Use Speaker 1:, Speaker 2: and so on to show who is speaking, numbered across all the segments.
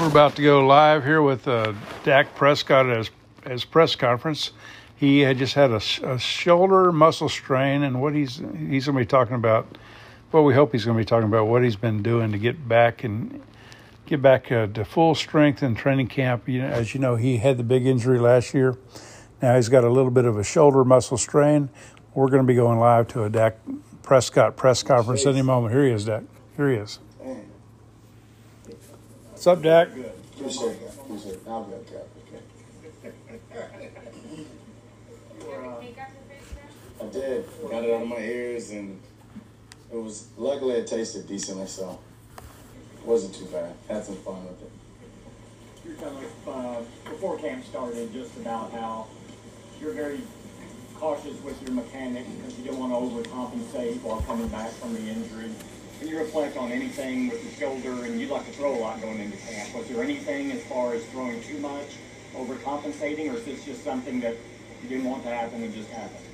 Speaker 1: We're about to go live here with uh, Dak Prescott at his, his press conference. He had just had a, a shoulder muscle strain, and what he's he's going to be talking about. Well, we hope he's going to be talking about what he's been doing to get back and get back uh, to full strength in training camp. You know, as you know, he had the big injury last year. Now he's got a little bit of a shoulder muscle strain. We're going to be going live to a Dak Prescott press conference any moment. Here he is, Dak. Here he is. What's up, Dak?
Speaker 2: Good. Appreciate it. Appreciate it. I'm good, Cap. Okay. I did. Got it out of my ears, and it was luckily it tasted decently, so it wasn't too bad. Had some fun with it.
Speaker 3: You're telling us uh, before camp started just about how you're very cautious with your mechanics because you don't want to overcompensate while coming back from the injury. Can you reflect on anything with your shoulder, and you'd like to throw a lot going into camp? Was there anything as far as throwing too much, overcompensating, or is this just something that you didn't want to happen and just happened?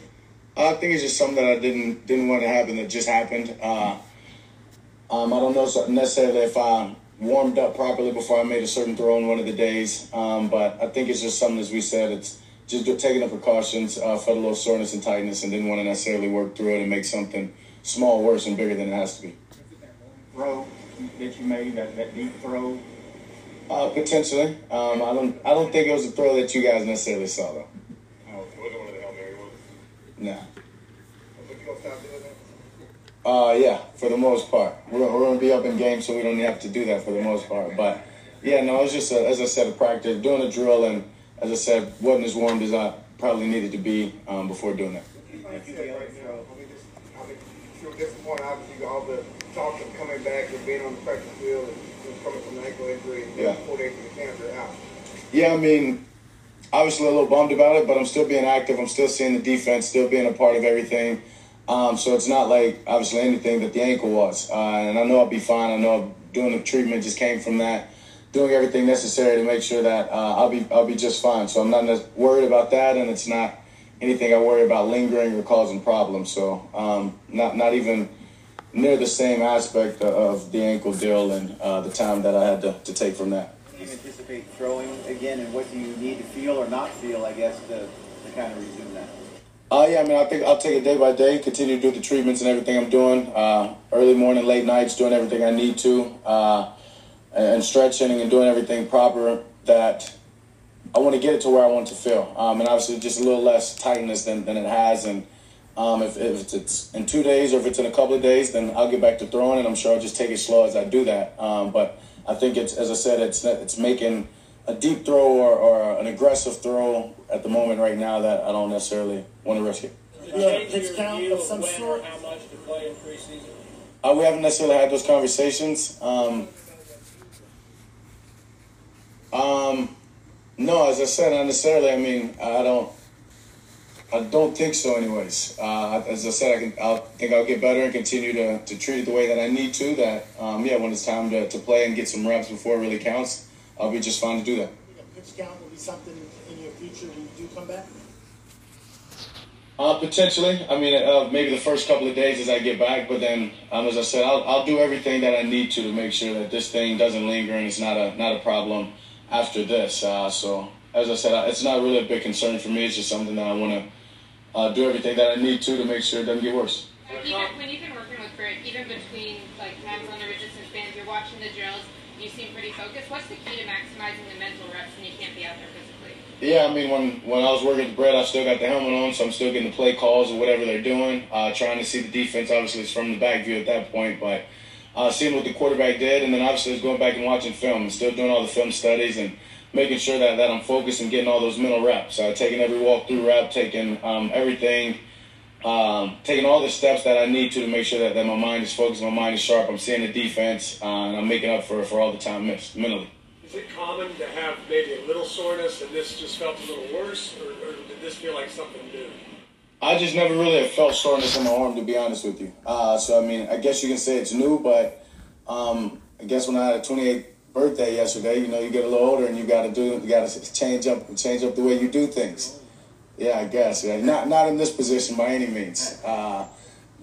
Speaker 2: I think it's just something that I didn't didn't want to happen that just happened. Uh, um, I don't know necessarily if I warmed up properly before I made a certain throw in one of the days, um, but I think it's just something, as we said, it's just taking the precautions, uh, felt a little soreness and tightness, and didn't want to necessarily work through it and make something small worse and bigger than it has to be
Speaker 3: throw that you made, that, that deep throw?
Speaker 2: Uh, potentially. Um, I don't. I don't think it was a throw that you guys necessarily saw though.
Speaker 4: Oh, it wasn't one of the hail mary ones.
Speaker 2: Nah.
Speaker 4: But you gonna stop doing that?
Speaker 2: Uh, yeah, for the most part. We're, we're gonna be up in game, so we don't have to do that for the most part. But yeah, no, it was just a, as I said, a practice, doing a drill, and as I said, wasn't as warm as I probably needed to be um, before doing that.
Speaker 4: Like you said right now, I mean, just, I mean, you were disappointed. Obviously, all the talk of coming back and being on the practice field and coming from an ankle injury
Speaker 2: yeah.
Speaker 4: four days from the camp, you're out.
Speaker 2: Yeah, I mean, obviously a little bummed about it, but I'm still being active. I'm still seeing the defense, still being a part of everything. Um, so it's not like obviously anything that the ankle was, uh, and I know I'll be fine. I know doing the treatment just came from that, doing everything necessary to make sure that uh, I'll be I'll be just fine. So I'm not worried about that, and it's not anything I worry about lingering or causing problems. So um, not not even near the same aspect of the ankle deal and uh, the time that I had to, to take from that.
Speaker 5: Do you anticipate throwing again, and what do you need to feel or not feel, I guess, to, to kind of resume that?
Speaker 2: Uh, yeah, I mean, I think I'll take it day by day, continue to do the treatments and everything I'm doing. Uh, early morning, late nights, doing everything I need to, uh, and stretching and doing everything proper that I want to get it to where I want to feel. Um, and obviously, just a little less tightness than, than it has. And um, if, if, it's in two days or if it's in a couple of days, then I'll get back to throwing, and I'm sure I'll just take it slow as I do that. Um, but I think it's, as I said, it's it's making a deep throw or, or an aggressive throw at the moment right now that I don't necessarily want to risk it.
Speaker 3: Yeah, pitch count of some
Speaker 6: sort. How much to play in preseason?
Speaker 2: Uh, we haven't necessarily had those conversations. Um, um, no, as I said, not necessarily. I mean, I don't. I don't think so, anyways. Uh, as I said, I can. I think I'll get better and continue to, to treat it the way that I need to. That um, yeah, when it's time to, to play and get some reps before it really counts, I'll be just fine to do that.
Speaker 3: pitch count will be something in your future when you do come back.
Speaker 2: Uh, potentially. I mean, uh, maybe the first couple of days as I get back, but then, um, as I said, I'll, I'll do everything that I need to to make sure that this thing doesn't linger and it's not a not a problem after this. Uh, so, as I said, it's not really a big concern for me. It's just something that I want to uh, do everything that I need to to make sure it doesn't get worse.
Speaker 7: Even when you've been working with Britt, even between like times on the resistance bands, you're watching the drills, you seem pretty focused. What's the key to maximizing the mental reps when you can't be out there physically?
Speaker 2: Yeah, I mean, when when I was working with Britt, I still got the helmet on, so I'm still getting the play calls or whatever they're doing. Uh, trying to see the defense, obviously, it's from the back view at that point, but uh, seeing what the quarterback did, and then obviously it's going back and watching film and still doing all the film studies and making sure that, that I'm focused and getting all those mental reps. Uh, taking every walk-through rep, taking um, everything, um, taking all the steps that I need to to make sure that, that my mind is focused, my mind is sharp. I'm seeing the defense, uh, and I'm making up for, for all the time missed mentally.
Speaker 6: Is it common to have maybe a little soreness and this just felt a little worse, or, or did this feel like something new?
Speaker 2: I just never really have felt soreness in my arm, to be honest with you. Uh, so, I mean, I guess you can say it's new, but um, I guess when I had a 28 birthday yesterday. You know, you get a little older and you got to do, you got to change up, change up the way you do things. Yeah, I guess. Yeah, not not in this position by any means. Uh,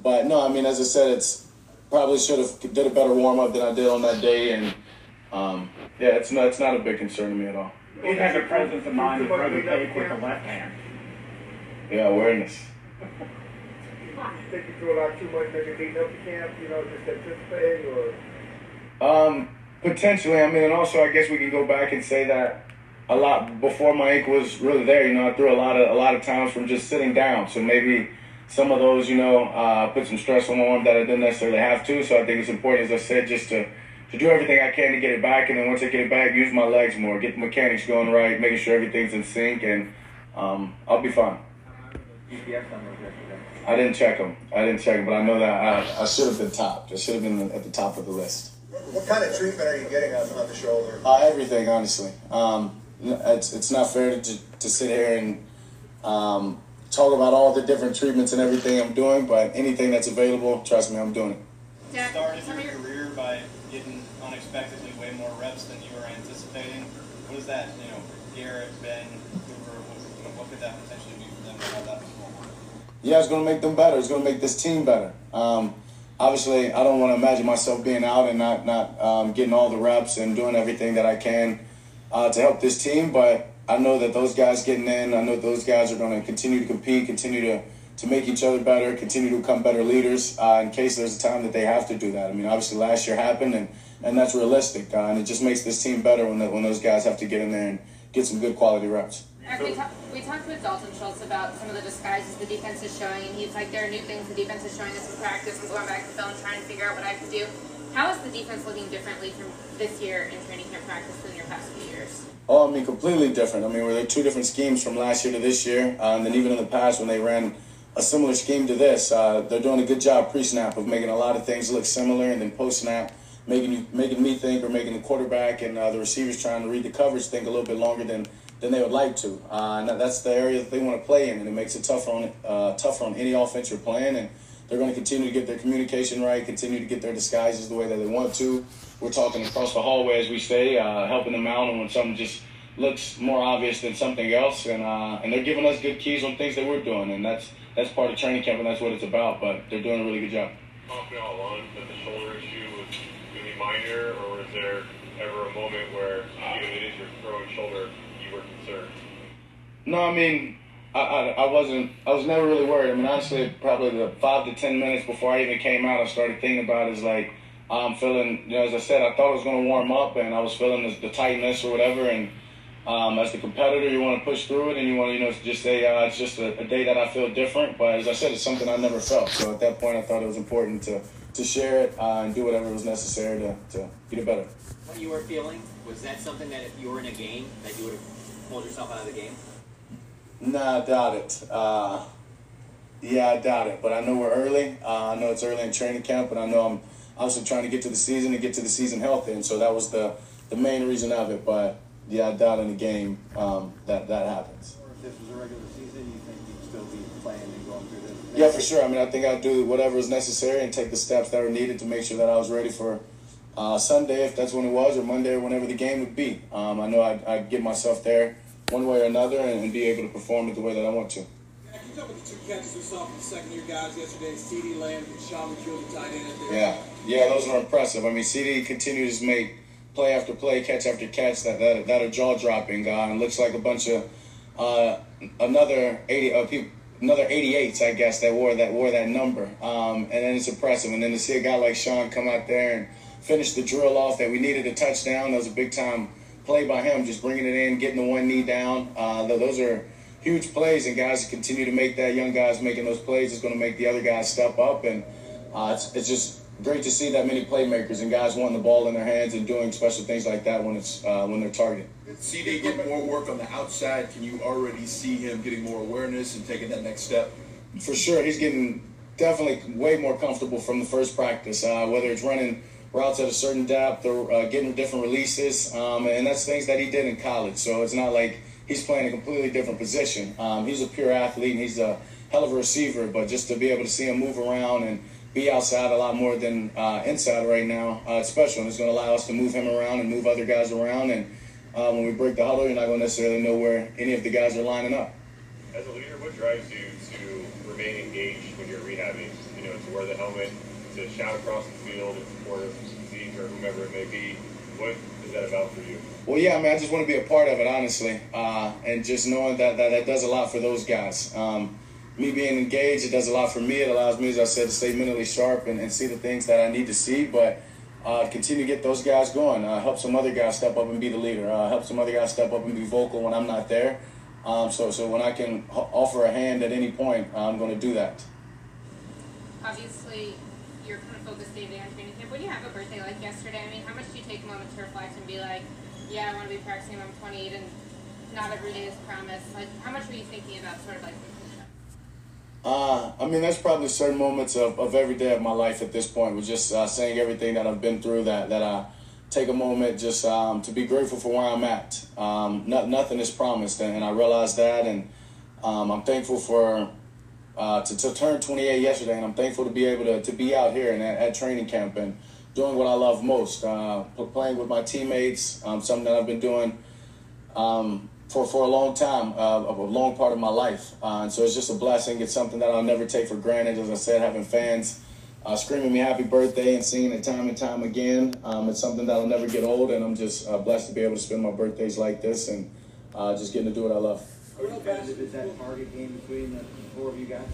Speaker 2: but no, I mean, as I said, it's probably should have did a better warm up than I did on that day, and um, yeah, it's not it's not a big concern to me at all.
Speaker 3: It has a presence of mind to throw the tape with the left hand.
Speaker 2: Yeah, awareness.
Speaker 4: Think you threw a lot too much, maybe beating up the camp, you know, just anticipating or?
Speaker 2: Um, potentially. I mean, and also I guess we can go back and say that a lot before my ankle was really there. You know, I threw a lot of a lot of times from just sitting down. So maybe some of those, you know, uh, put some stress on my arm that I didn't necessarily have to. So I think it's important, as I said, just to to do everything I can to get it back, and then once I get it back, use my legs more, get the mechanics going right, making sure everything's in sync, and um, I'll be fine. I didn't check them. I didn't check them, but I know that I, I should have been topped. I should have been at the top of the list.
Speaker 4: What kind of treatment are you getting on, on the shoulder?
Speaker 2: Uh, everything, honestly. Um, it's it's not fair to to sit here and um, talk about all the different treatments and everything I'm doing, but anything that's available, trust me, I'm doing it.
Speaker 7: Dak,
Speaker 8: started your
Speaker 7: of
Speaker 8: career by getting unexpectedly way more reps than you were anticipating. What is that, you know, Garrett, Ben, Cooper, what, what could that potentially do for them to have that performance?
Speaker 2: Yeah, it's going to make them better. It's going to make this team better. Um, obviously, I don't want to imagine myself being out and not not um, getting all the reps and doing everything that I can uh, to help this team. But I know that those guys getting in, I know those guys are going to continue to compete, continue to to make each other better, continue to become better leaders uh, in case there's a time that they have to do that. I mean, obviously last year happened, and, and that's realistic, uh, and it just makes this team better when the, when those guys have to get in there and get some good quality reps.
Speaker 7: Dak, we, talk, we talked with Dalton Schultz about some of the disguises the defense is showing, and he's like, there are new things the defense is showing us in practice. I'm going back to film trying to figure out what I can do. How is the defense looking differently from this year in training camp practice than your past few years?
Speaker 2: Oh, I mean, completely different. I mean, were two different schemes from last year to this year? Uh, and then even in the past when they ran a similar scheme to this, uh, they're doing a good job pre-snap of making a lot of things look similar, and then post-snap making you, making me think or making the quarterback and uh, the receivers trying to read the coverage think a little bit longer than than they would like to. Uh, and that's the area that they want to play in, and it makes it tougher on uh, tougher on any offense you're playing. And they're going to continue to get their communication right, continue to get their disguises the way that they want to. We're talking across the hallway as we stay, uh, helping them out, and when something just looks more obvious than something else, and uh, and they're giving us good keys on things that we're doing, and that's that's part of training camp, and that's what it's about. But they're doing a really good job.
Speaker 9: all along that the shoulder issue was minor, or was there ever a moment where, even it is your throwing shoulder, were concerned?
Speaker 2: No, I mean, I, I, I wasn't, I was never really worried. I mean, honestly, probably the five to 10 minutes before I even came out, I started thinking about it, is like, I'm feeling, you know, as I said, I thought I was going to warm up and I was feeling the, the tightness or whatever. And um, as the competitor, you want to push through it and you want to, you know, just say, uh, it's just a, a day that I feel different. But as I said, it's something I never felt. So at that point, I thought it was important to, to share it uh, and do whatever was necessary to, to get it better.
Speaker 10: What you were feeling, was that something that if you were in a game, that you would have pulled yourself out of the game?
Speaker 2: Nah, I doubt it. Uh, yeah, I doubt it. But I know we're early. Uh, I know it's early in training camp, but I know I'm obviously trying to get to the season and get to the season healthy, and so that was the the main reason of it. But yeah, I doubt in the game um, that that happens.
Speaker 5: Or if this was a regular season, you think you'd still be playing and going through this?
Speaker 2: Yeah, for sure. I mean, I think I'd do whatever is necessary and take the steps that are needed to make sure that I was ready for uh, Sunday, if that's when it was, or Monday, or whenever the game would be. Um, I know I'd, I'd get myself there one way or another and, and be able to perform it the way that I want to.
Speaker 11: Can you talk about the two catches we saw from the second year guys yesterday? CeeDee Lamb and Sean McKeon, the tight end there.
Speaker 2: Yeah, yeah, those are impressive. I mean, CeeDee continues to make play after play, catch after catch that that, that are jaw dropping. Uh, and looks like a bunch of uh, another eighty uh, people. Another 88s, I guess, that wore that wore that number, um, and then it's impressive. And then to see a guy like Sean come out there and finish the drill off that we needed a touchdown, that was a big time play by him, just bringing it in, getting the one knee down. Uh, those are huge plays, and guys continue to make that. Young guys making those plays is going to make the other guys step up, and uh, it's, it's just great to see that many playmakers and guys wanting the ball in their hands and doing special things like that when it's uh, when they're targeted.
Speaker 12: See, CeeDee getting more work on the outside. Can you already see him getting more awareness and taking that next step?
Speaker 2: For sure, he's getting definitely way more comfortable from the first practice. Uh, whether it's running routes at a certain depth or uh, getting different releases, um, and that's things that he did in college. So it's not like he's playing a completely different position. Um, he's a pure athlete and he's a hell of a receiver, but just to be able to see him move around and be outside a lot more than uh, inside right now, uh, it's special. And it's going to allow us to move him around and move other guys around. And uh, when we break the huddle, you're not going to necessarily know where any of the guys are lining up.
Speaker 9: As a leader, what drives you to remain engaged when you're rehabbing? You know, to wear the helmet, to shout across the field in support of Zeke or whomever it may be. What is that about for you?
Speaker 2: Well, yeah, I mean, I just want to be a part of it, honestly, uh, and just knowing that, that that does a lot for those guys. Um, me being engaged, it does a lot for me. It allows me, as I said, to stay mentally sharp and, and see the things that I need to see. But uh, continue to get those guys going. Uh, help some other guys step up and be the leader. Uh, help some other guys step up and be vocal when I'm not there. Um, so, so when I can h- offer a hand at any point, I'm going to do that.
Speaker 7: Obviously, day day on training camp. When you have a birthday like yesterday, I mean, how much do you take a moment to reflect and be like, yeah, I want to be practicing when I'm 28 and not every day is promised? Like, how much were you thinking about sort of like
Speaker 2: Uh, I mean, there's probably certain moments of, of every day of my life at this point with just uh, saying everything that I've been through that, that I take a moment just um, to be grateful for where I'm at. Um, no, nothing is promised, and, and I realize that, and um, I'm thankful for uh, to, to turn 28 yesterday, and I'm thankful to be able to, to be out here and at, at training camp and doing what I love most, uh, playing with my teammates, um, something that I've been doing um, for, for a long time, uh, a long part of my life. Uh, and so it's just a blessing. It's something that I'll never take for granted. As I said, having fans uh, screaming me happy birthday and singing it time and time again, um, it's something that'll never get old. And I'm just uh, blessed to be able to spend my birthdays like this and just getting to do what I love.
Speaker 5: How competitive is that target game between the four of you guys?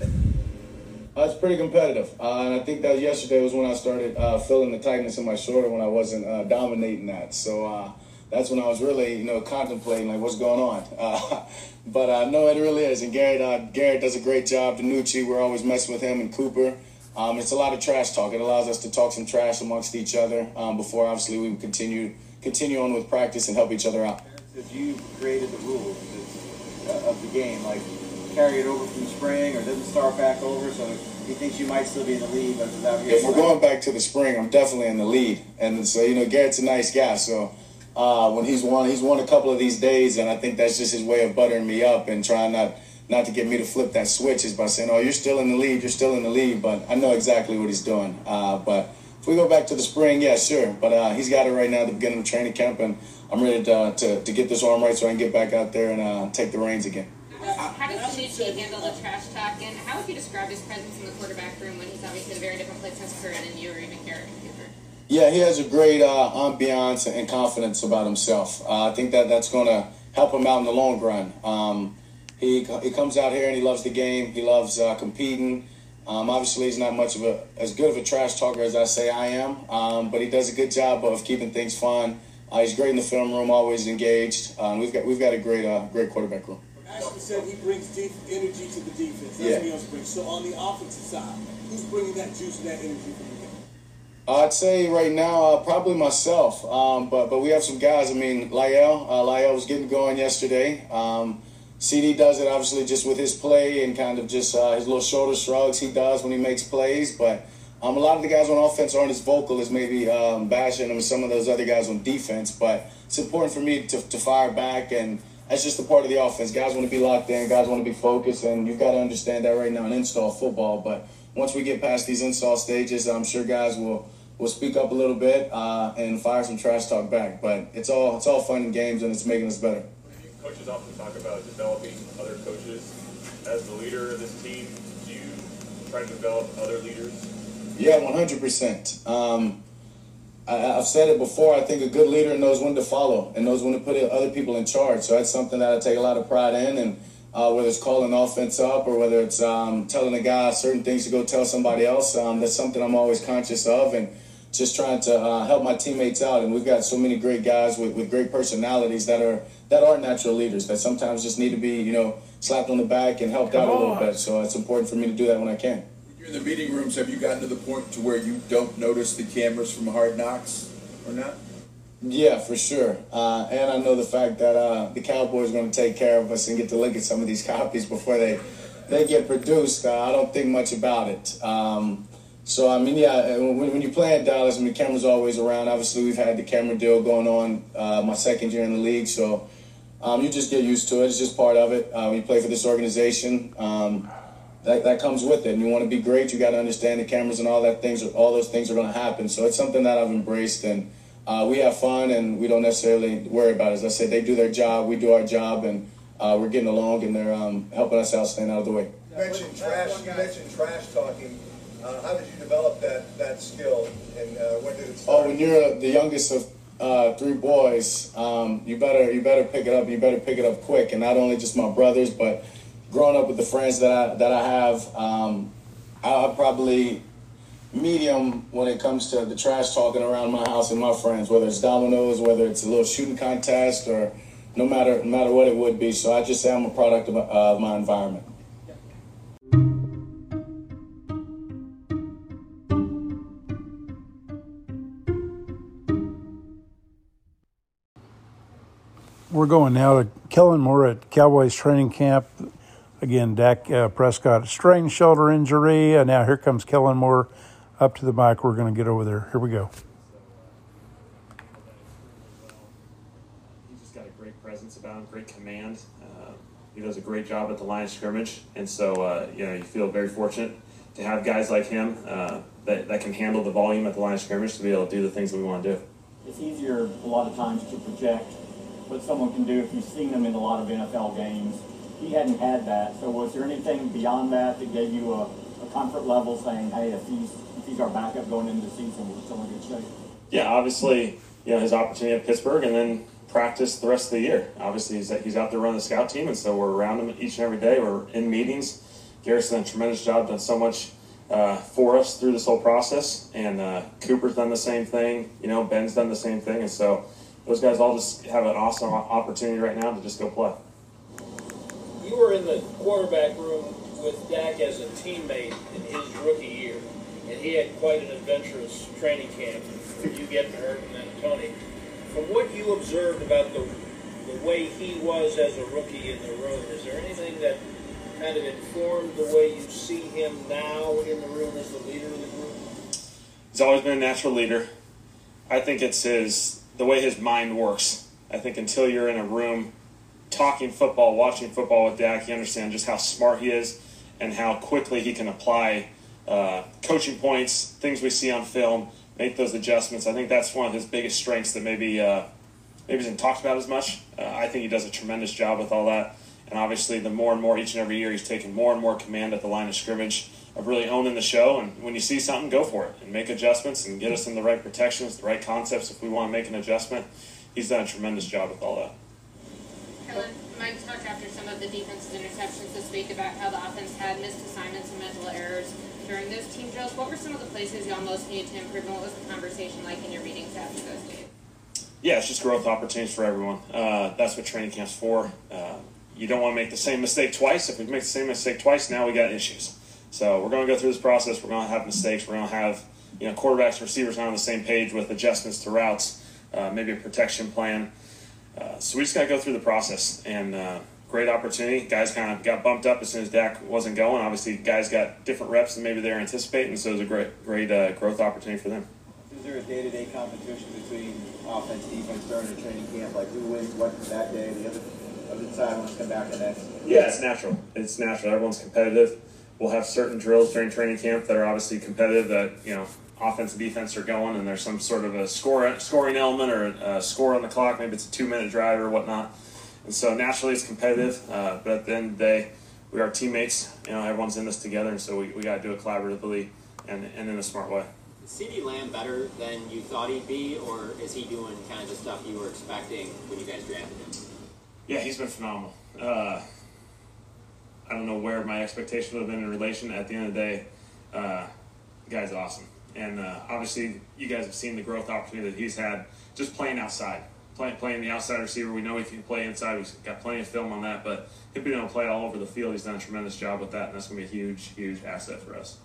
Speaker 2: Uh, it's pretty competitive, uh, and I think that yesterday was when I started uh, feeling the tightness in my shoulder when I wasn't uh, dominating that. So uh, that's when I was really, you know, contemplating like what's going on. Uh, but I know it really is, and Garrett, uh, Garrett does a great job. DiNucci, we're always messing with him, and Cooper. Um, it's a lot of trash talk. It allows us to talk some trash amongst each other um, before, obviously, we continue continue on with practice and help each other out.
Speaker 5: If you created the rules uh, of the game, like carry it over from spring or doesn't start back over, so he thinks you might still be in the lead, but.
Speaker 2: If we're going back to the spring, I'm definitely in the lead, and so you know Garrett's a nice guy. So uh, when he's won, he's won a couple of these days, and I think that's just his way of buttering me up and trying not not to get me to flip that switch is by saying, "Oh, you're still in the lead, you're still in the lead." But I know exactly what he's doing. Uh, but if we go back to the spring, yeah, sure. But uh, he's got it right now at the beginning of training camp, and I'm ready to, to, to get this arm right so I can get back out there and uh, take the reins again.
Speaker 7: How does DiNucci handle the trash talk, and how would you describe his presence in the quarterback room when he's obviously in a very different place in his career than you or even Garrett Cooper?
Speaker 2: Yeah, he has a great uh, ambiance and confidence about himself. Uh, I think that that's going to help him out in the long run. Um, he he comes out here and he loves the game. He loves uh, competing. Um, obviously, he's not much of a as good of a trash talker as I say I am, um, but he does a good job of keeping things fun. Uh, he's great in the film room, always engaged. Uh, we've got we've got a great uh, great quarterback room.
Speaker 11: Ashton said he brings deep energy to the defense. That's
Speaker 2: Yeah.
Speaker 11: what he brings. So on the offensive side, who's bringing that juice and that energy from the game?
Speaker 2: I'd say right now, uh, probably myself. Um, but but we have some guys. I mean, Lyell. Uh, Lyell was getting going yesterday. Um, CeeDee does it obviously just with his play and kind of just uh, his little shoulder shrugs he does when he makes plays. But um, a lot of the guys on offense aren't as vocal as maybe um, Basham and some of those other guys on defense. But it's important for me to, to fire back, and that's just a part of the offense. Guys want to be locked in. Guys want to be focused, and you've got to understand that right now in install football. But once we get past these install stages, I'm sure guys will will speak up a little bit uh, and fire some trash talk back. But it's all it's all fun and games, and it's making us better.
Speaker 9: Coaches often talk about developing other coaches. As the leader of this team, do you try to develop other leaders?
Speaker 2: Yeah, one hundred percent. Um, I've said it before. I think a good leader knows when to follow and knows when to put other people in charge. So that's something that I take a lot of pride in. And uh, whether it's calling offense up or whether it's um, telling a guy certain things to go tell somebody else, um, that's something I'm always conscious of and just trying to uh, help my teammates out. And we've got so many great guys with, with great personalities that are that are natural leaders that sometimes just need to be, you know, slapped on the back and helped out a little bit. So it's important for me to do that when I can.
Speaker 12: In the meeting rooms. Have you gotten to the point to where you don't notice the cameras from Hard Knocks or not?
Speaker 2: Yeah, for sure. Uh, and I know the fact that uh, the Cowboys are going to take care of us and get to look at some of these copies before they they get produced. Uh, I don't think much about it. Um, so I mean, yeah, when, when you play at Dallas, I mean, the camera's always around. Obviously, we've had the camera deal going on uh, my second year in the league, so um, you just get used to it. It's just part of it. Uh, you play for this organization, um, that, that comes with it. And you want to be great, you got to understand the cameras and all that things. All those things are going to happen. So it's something that I've embraced, and uh, we have fun, and we don't necessarily worry about it. As I said, they do their job, we do our job, and uh, we're getting along, and they're um, helping us out, staying out of the way.
Speaker 4: You mentioned trash. You mentioned trash talking. Uh, how did you develop that that skill, and uh, when did it
Speaker 2: Oh, when you're the youngest of uh, three boys, um, you better you better pick it up. You better pick it up quick, and not only just my brothers, but growing up with the friends that I that I have, um, I'll probably medium when it comes to the trash talking around my house and my friends, whether it's dominoes, whether it's a little shooting contest, or no matter no matter what it would be. So I just say I'm a product of, uh, of my environment.
Speaker 1: We're going now to Kellen Moore at Cowboys training camp. Again, Dak uh, Prescott strained shoulder injury. And now here comes Kellen Moore up to the mic. We're going to get over there. Here we go.
Speaker 13: He's just got a great presence about him, great command. Uh, he does a great job at the line of scrimmage, and so uh, you know you feel very fortunate to have guys like him uh, that, that can handle the volume at the line of scrimmage to be able to do the things that we want to do.
Speaker 3: It's easier a lot of times to project what someone can do if you've seen them in a lot of NFL games. He hadn't had that, so was there anything beyond that that gave you a, a comfort level saying, hey, if he's if he's our backup going into the season, we're still in good shape?
Speaker 13: Yeah, obviously, you know his opportunity at Pittsburgh, and then practice the rest of the year. Obviously, he's he's out there running the scout team, and so we're around him each and every day. We're in meetings. Garrett's done a tremendous job, done so much uh, for us through this whole process, and uh, Cooper's done the same thing. You know, Ben's done the same thing, and so those guys all just have an awesome opportunity right now to just go play.
Speaker 14: You were in the quarterback room with Dak as a teammate in his rookie year, and he had quite an adventurous training camp. You getting hurt and then Tony. From what you observed about the the way he was as a rookie in the room, is there anything that kind of informed the way you see him now in the room as the leader of the group?
Speaker 13: He's always been a natural leader. I think it's his the way his mind works. I think until you're in a room talking football, watching football with Dak, you understand just how smart he is and how quickly he can apply uh, coaching points, things we see on film, make those adjustments. I think that's one of his biggest strengths that maybe uh, maybe isn't talked about as much. Uh, I think he does a tremendous job with all that. And obviously, the more and more each and every year, he's taking more and more command at the line of scrimmage of really owning the show. And when you see something, go for it and make adjustments and get us in the right protections, the right concepts if we want to make an adjustment. He's done a tremendous job with all that.
Speaker 7: Kellen, Mike talked after some of the defense's interceptions this week about how the offense had missed assignments and mental errors during those team drills. What were some of the places y'all most needed to improve, and what was the conversation like in your meetings after those days?
Speaker 13: Yeah, it's just growth opportunities for everyone. Uh, that's what training camp's for. Uh, you don't want to make the same mistake twice. If we make the same mistake twice, now we got issues. So we're going to go through this process. We're going to have mistakes. We're going to have you know quarterbacks, receivers not on the same page with adjustments to routes, uh, maybe a protection plan. Uh, so we just got to go through the process and uh, great opportunity. Guys kind of got bumped up as soon as Dak wasn't going. Obviously, guys got different reps than maybe they were anticipating, so it was a great, great uh, growth opportunity for them.
Speaker 5: Is there a day-to-day competition between offense, defense during the training camp? Like who wins what that day? The other, other side wants to come back the next.
Speaker 13: Yeah, it's natural. It's natural. Everyone's competitive. We'll have certain drills during training camp that are obviously competitive. That you know, offense and defense are going, and there's some sort of a score scoring element or a score on the clock. Maybe it's a two-minute drive or whatnot. And so naturally, it's competitive. Uh, but at the end of the day, we are teammates. You know, everyone's in this together, and so we, we got to do it collaboratively and, and in a smart way.
Speaker 10: Is CeeDee Lamb better than you thought he'd be, or is he doing kind of the stuff you were expecting when you guys drafted him?
Speaker 13: Yeah, he's been phenomenal. Uh, I don't know where my expectations would have been in relation. At the end of the day, uh, the guy's awesome. And uh, obviously, you guys have seen the growth opportunity that he's had just playing outside, playing playing the outside receiver. We know he can play inside. We've got plenty of film on that, but him being able to play all over the field, he's done a tremendous job with that, and that's going to be a huge, huge asset for us.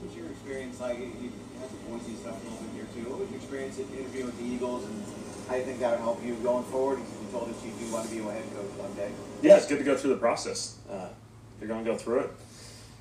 Speaker 5: What's your experience like? You have the Boise stuff a little bit here too. What was your experience in interviewing with the Eagles, and how do you think that'll help you going forward? You told us you do want to be a head coach one day.
Speaker 13: Yeah, it's good to go through the process. Uh, you're going to go through it.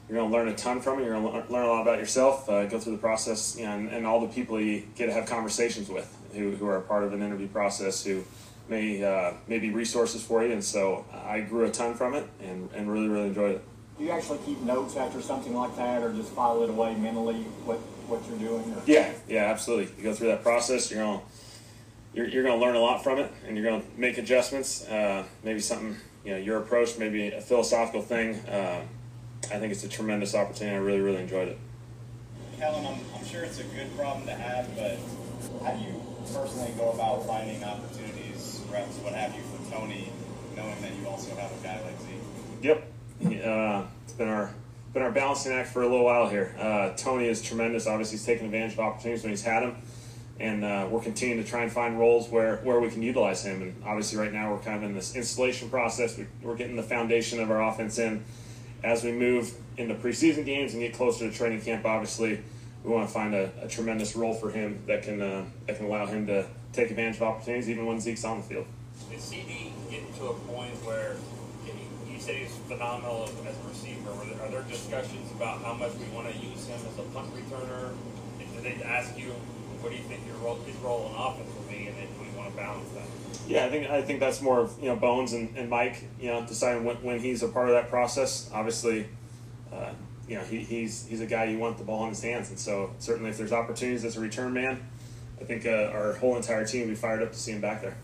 Speaker 13: You're going to learn a ton from it. You're going to learn a lot about yourself. Uh, go through the process, you know, and, and all the people you get to have conversations with, who, who are a part of an interview process, who may uh, may be resources for you. And so I grew a ton from it, and, and really really enjoyed it.
Speaker 3: Do you actually keep notes after something like that, or just file it away mentally what what you're doing? Or?
Speaker 13: Yeah, yeah, absolutely. You go through that process. You're going to you're, you're going to learn a lot from it, and you're going to make adjustments. Uh, maybe something you know your approach, maybe a philosophical thing. Uh, I think it's a tremendous opportunity. I really really enjoyed it.
Speaker 8: Kellen, I'm, I'm sure it's a good problem to have, but how do you personally go about finding opportunities, reps, what have you, for Tony, knowing that you also have a guy like Zeke?
Speaker 13: Yep, uh, it's been our been our balancing act for a little while here. Uh, Tony is tremendous. Obviously, he's taken advantage of opportunities when he's had them, and uh, we're continuing to try and find roles where where we can utilize him. And obviously, right now we're kind of in this installation process. We, we're getting the foundation of our offense in. As we move into preseason games and get closer to training camp, obviously, we want to find a, a tremendous role for him that can uh, that can allow him to take advantage of opportunities, even when Zeke's on the field.
Speaker 15: Is CeeDee getting to a point where he, you said he's phenomenal as, a receiver? Are there, discussions about how much we want to use him as a punt returner? Do they ask you what do you think your role, his role in offense will be, and then we want to balance that?
Speaker 13: Yeah, I think I think that's more of you know Bones and, and Mike, you know, deciding when, when he's a part of that process. Obviously, uh, you know, he, he's he's a guy you want the ball in his hands, and so certainly if there's opportunities as a return man, I think uh, our whole entire team will be fired up to see him back there.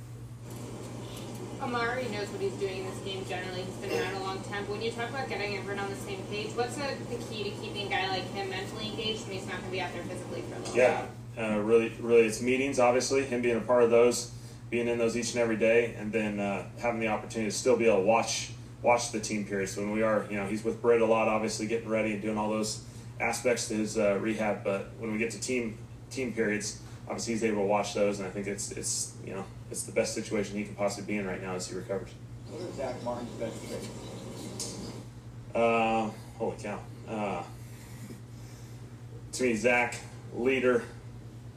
Speaker 7: Amari knows what he's doing in this game generally. He's been around a long time. But when you talk about getting everyone on the same page, what's a, the key to keeping a guy like him mentally engaged when he's not going to be out there physically for a little
Speaker 13: Yeah,
Speaker 7: while?
Speaker 13: uh, really, really, it's meetings. Obviously, him being a part of those, being in those each and every day, and then uh, having the opportunity to still be able to watch watch the team periods when we are, you know, he's with Britt a lot, obviously getting ready and doing all those aspects to his uh, rehab. But when we get to team team periods, obviously he's able to watch those, and I think it's it's you know it's the best situation he can possibly be in right now as he recovers.
Speaker 5: What are Zack Martin's best traits?
Speaker 13: Uh, holy cow. Uh, to me, Zack, leader,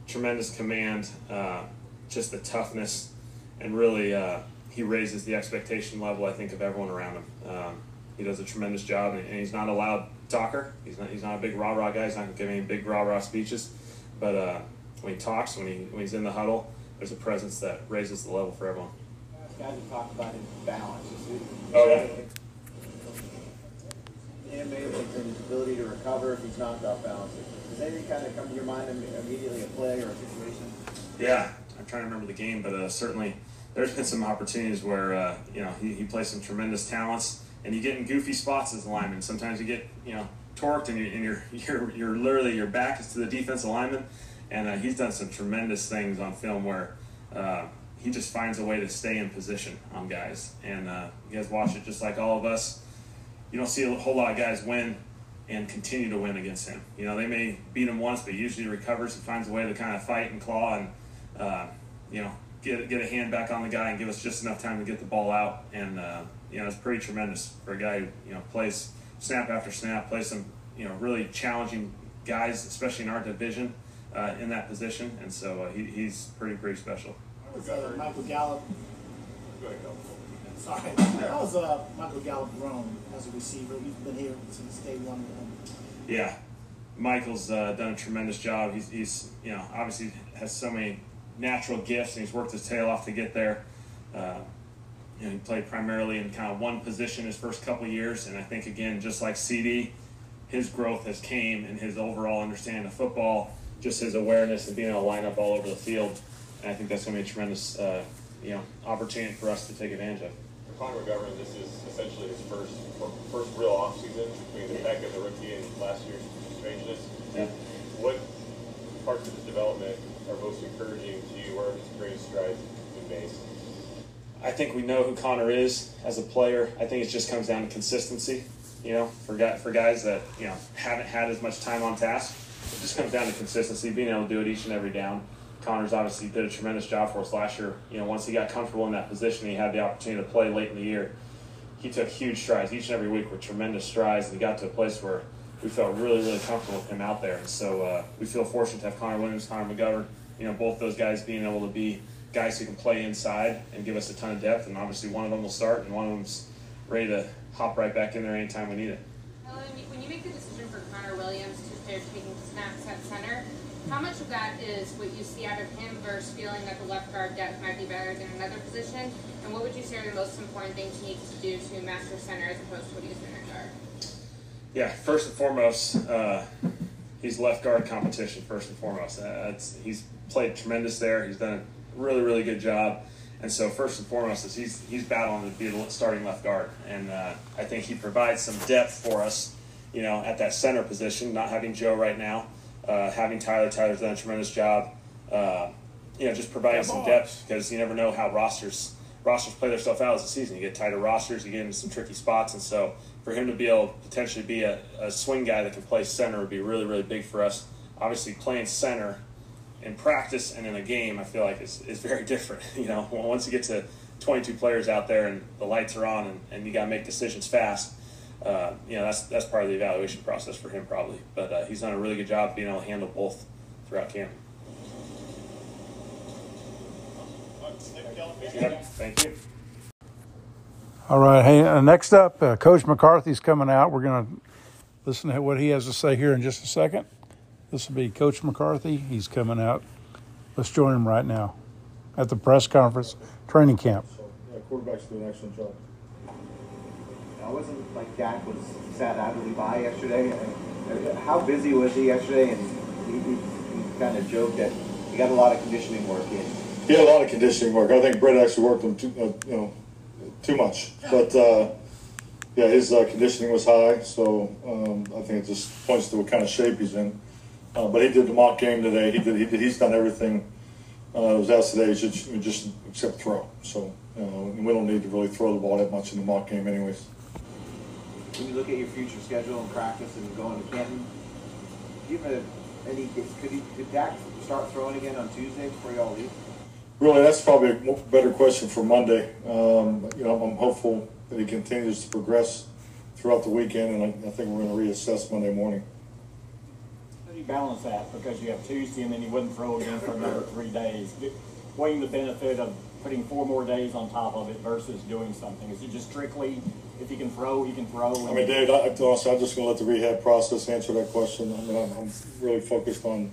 Speaker 13: tremendous command, uh, just the toughness, and really uh, he raises the expectation level, I think, of everyone around him. Um, he does a tremendous job, and, and he's not a loud talker. He's not, he's not a big rah rah guy. He's not give any big rah rah speeches. But uh, when he talks, when, he, when he's in the huddle, there's a presence that raises the level for everyone.
Speaker 5: Guys have talked about his balance.
Speaker 13: Oh, yeah.
Speaker 5: Him maybe his ability to recover if he's not off balance. Does anything kind of come to your mind immediately, a play or a situation?
Speaker 13: Yeah, I'm trying to remember the game, but uh, certainly there's been some opportunities where uh, you know he, he plays some tremendous talents, and you get in goofy spots as a lineman. Sometimes you get you know torqued, and, you, and you're you're you're literally your back is to the defensive lineman, and uh, he's done some tremendous things on film where. Uh, he just finds a way to stay in position on guys, and uh, you guys watch it just like all of us. You don't see a whole lot of guys win and continue to win against him. You know, they may beat him once, but usually he recovers. and finds a way to kind of fight and claw and, uh, you know, get, get a hand back on the guy and give us just enough time to get the ball out. And, uh, you know, it's pretty tremendous for a guy who, you know, plays snap after snap, plays some, you know, really challenging guys, especially in our division, uh, in that position. And so uh, he, he's pretty, pretty special.
Speaker 16: How's uh, Michael Gallup?
Speaker 12: Go ahead, go.
Speaker 16: Sorry. How's uh, Michael Gallup grown as a receiver? He's been here since day one.
Speaker 13: Yeah, Michael's uh, done a tremendous job. He's, he's, you know, obviously has so many natural gifts, and he's worked his tail off to get there. Uh, you know, he played primarily in kind of one position his first couple years, and I think again, just like CeeDee, his growth has came in his overall understanding of football, just his awareness and being able to line up all over the field. And I think that's going to be a tremendous, uh, you know, opportunity for us to take advantage of.
Speaker 9: For Connor McGovern, this is essentially his first first real offseason between the tech and the rookie and last year's strangeness.
Speaker 13: Yeah.
Speaker 9: What parts of his development are most encouraging to you? Where have his greatest strides been made?
Speaker 13: I think we know who Connor is as a player. I think it just comes down to consistency. You know, for guy, for guys that you know haven't had as much time on task, it just comes down to consistency, being able to do it each and every down. Connor's obviously did a tremendous job for us last year. You know, once he got comfortable in that position, he had the opportunity to play late in the year. He took huge strides each and every week with tremendous strides, he got to a place where we felt really, really comfortable with him out there. And so uh, we feel fortunate to have Connor Williams, Connor McGovern. You know, both those guys being able to be guys who can play inside and give us a ton of depth. And obviously, one of them will start, and one of them's ready to hop right back in there anytime we need it.
Speaker 7: You- when you make the decision for Connor Williams to start taking snaps at center, how much of that is what you see out of him versus feeling that the left guard depth might be better than another position? And what would you say are the most important things he needs to do to master center as opposed to what he's doing at guard?
Speaker 13: Yeah, first and foremost, uh, he's left guard competition. First and foremost, uh, he's played tremendous there. He's done a really, really good job. And so, first and foremost, is he's he's battling to be the starting left guard, and uh, I think he provides some depth for us. You know, at that center position, not having Joe right now, uh, having Tyler. Tyler's done a tremendous job. Uh, you know, just providing some depth because you never know how rosters rosters play themselves out as a season. You get tighter rosters, you get into some tricky spots, and so for him to be able to potentially be a, a swing guy that can play center would be really, really big for us. Obviously, playing center in practice and in a game, I feel like is, is very different. You know, once you get to 22 players out there and the lights are on and, and you got to make decisions fast, uh, you know, that's that's part of the evaluation process for him probably. But uh, he's done a really good job being able to handle both throughout camp. Yep, thank you.
Speaker 1: All right. Hey, uh, next up, uh, Coach McCarthy's coming out. We're going to listen to what he has to say here in just a second. This will be Coach McCarthy. He's coming out. Let's join him right now at the press conference, training camp.
Speaker 17: Yeah, quarterbacks do an excellent job.
Speaker 5: I wasn't like Dak was sat idly by yesterday. How busy was he yesterday? And he, he, he kind of joked that he got a lot of conditioning work in.
Speaker 17: He had a lot of conditioning work. I think Britt actually worked him too, uh, you know, too much. But uh, yeah, his uh, conditioning was high, so um, I think it just points to what kind of shape he's in. Uh, but he did the mock game today. He did. He did. He's done everything. Uh, was asked today. Should just except throw. So we don't need to really throw the ball that much in the mock game, anyways.
Speaker 5: When you look at your future schedule and practice and going to Canton, have a, any? Could he? Could Dak start throwing again on Tuesday before y'all leave?
Speaker 17: Really, that's probably a better question for Monday. Um, you know, I'm hopeful that he continues to progress throughout the weekend, and I, I think we're going to reassess Monday morning.
Speaker 3: How do you balance that? Because you have Tuesday and then you wouldn't throw again for another three days. Weighing the benefit of putting four more days on top of it versus doing something. Is it just strictly if he can throw, he can throw?
Speaker 17: I mean, Dave, I, honestly, I'm just going to let the rehab process answer that question. I mean, I'm, I'm really focused on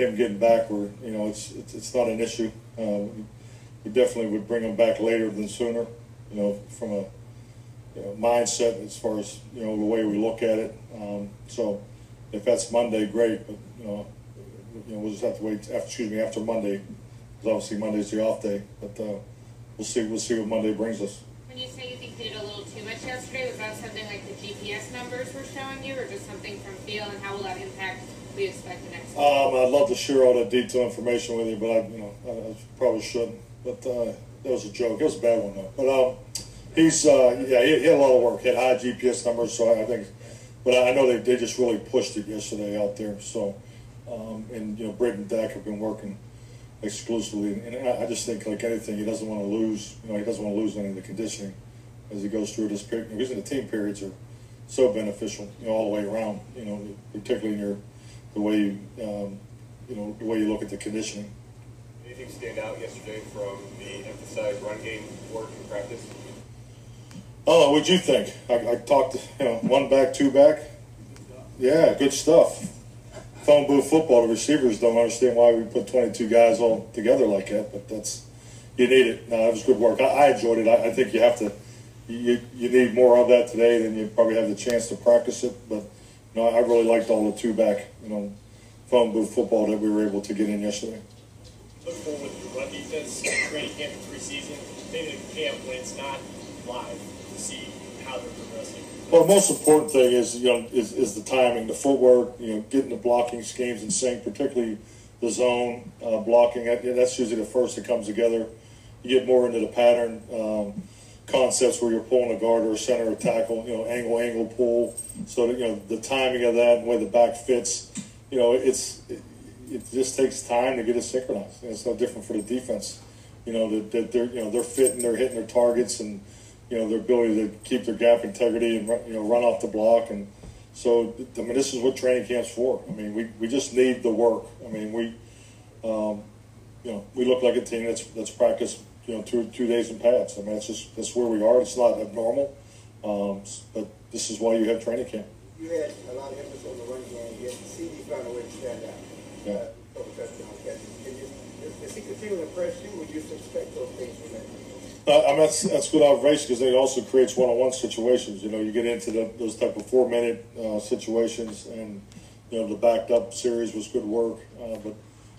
Speaker 17: him getting back where, you know, it's, it's, it's not an issue. Um, we definitely would bring him back later than sooner, you know, from a you know, mindset as far as, you know, the way we look at it. Um, so if that's Monday, great, but, you know, you know, we'll just have to wait, after, excuse me, after Monday, because obviously Monday's the off day, but uh, we'll see, we'll see what Monday brings us.
Speaker 7: When you say you think he did a little too much yesterday, was that something like the GPS numbers were showing you, or just something from feel, and how will that impact expect the next?
Speaker 17: Um, I'd love to share all that detailed information with you, but I, you know, I, I probably shouldn't. But uh, that was a joke. It was a bad one though. But um, he's uh, yeah, he, he had a lot of work. He had high GPS numbers, so I, I think. But I know they, they just really pushed it yesterday out there. So, um, and you know, Britt and Dak have been working exclusively, and, and I, I just think like anything, he doesn't want to lose. You know, he doesn't want to lose any of the conditioning as he goes through this period. Because the team periods are so beneficial, you know, all the way around. You know, particularly in your the way you, um, you know, the way you look at the conditioning.
Speaker 9: Anything stand out yesterday from the emphasized run game work in practice?
Speaker 17: Oh, what'd you think? I, I talked, you know, one back, two back. Yeah, good stuff. Phone booth football. The receivers don't understand why we put 22 guys all together like that, but that's you need it. No, it was good work. I, I enjoyed it. I, I think you have to. You, you need more of that today than you probably have the chance to practice it. But you know, I really liked all the two back, you know, phone booth football that we were able to get in yesterday.
Speaker 6: Look forward to the run defense, training camp and preseason, maybe the camp when it's not live to see how they're progressing.
Speaker 17: Well, the most important thing is you know is, is the timing, the footwork, you know, getting the blocking schemes in sync, particularly the zone uh, blocking. That- That's usually the first that comes together. You get more into the pattern um, concepts where you're pulling a guard or a center or tackle, you know, angle, angle, pull. So that, you know the timing of that, and way the back fits. You know, it's it, it just takes time to get it synchronized. And it's no different for the defense. You know that, that they're you know they're fitting, they're hitting their targets, and you know their ability to keep their gap integrity and you know run off the block. And so I mean this is what training camp's for. I mean we, we just need the work. I mean we um, you know we look like a team that's that's practiced you know two two days in pads. I mean that's just that's where we are. It's not abnormal, um, but this is why you have training camp.
Speaker 4: You had a lot of emphasis on the run game, yet CeeDee found a way to stand out.
Speaker 17: Yeah.
Speaker 4: Uh, couple touchdown catches. Can you, if, if he continue to impress you, would you expect those things from him?
Speaker 17: Uh, I mean, that's that's good observation because it also creates one-on-one situations. You know, you get into the, those type of four-minute uh, situations, and you know the backed-up series was good work. Uh, but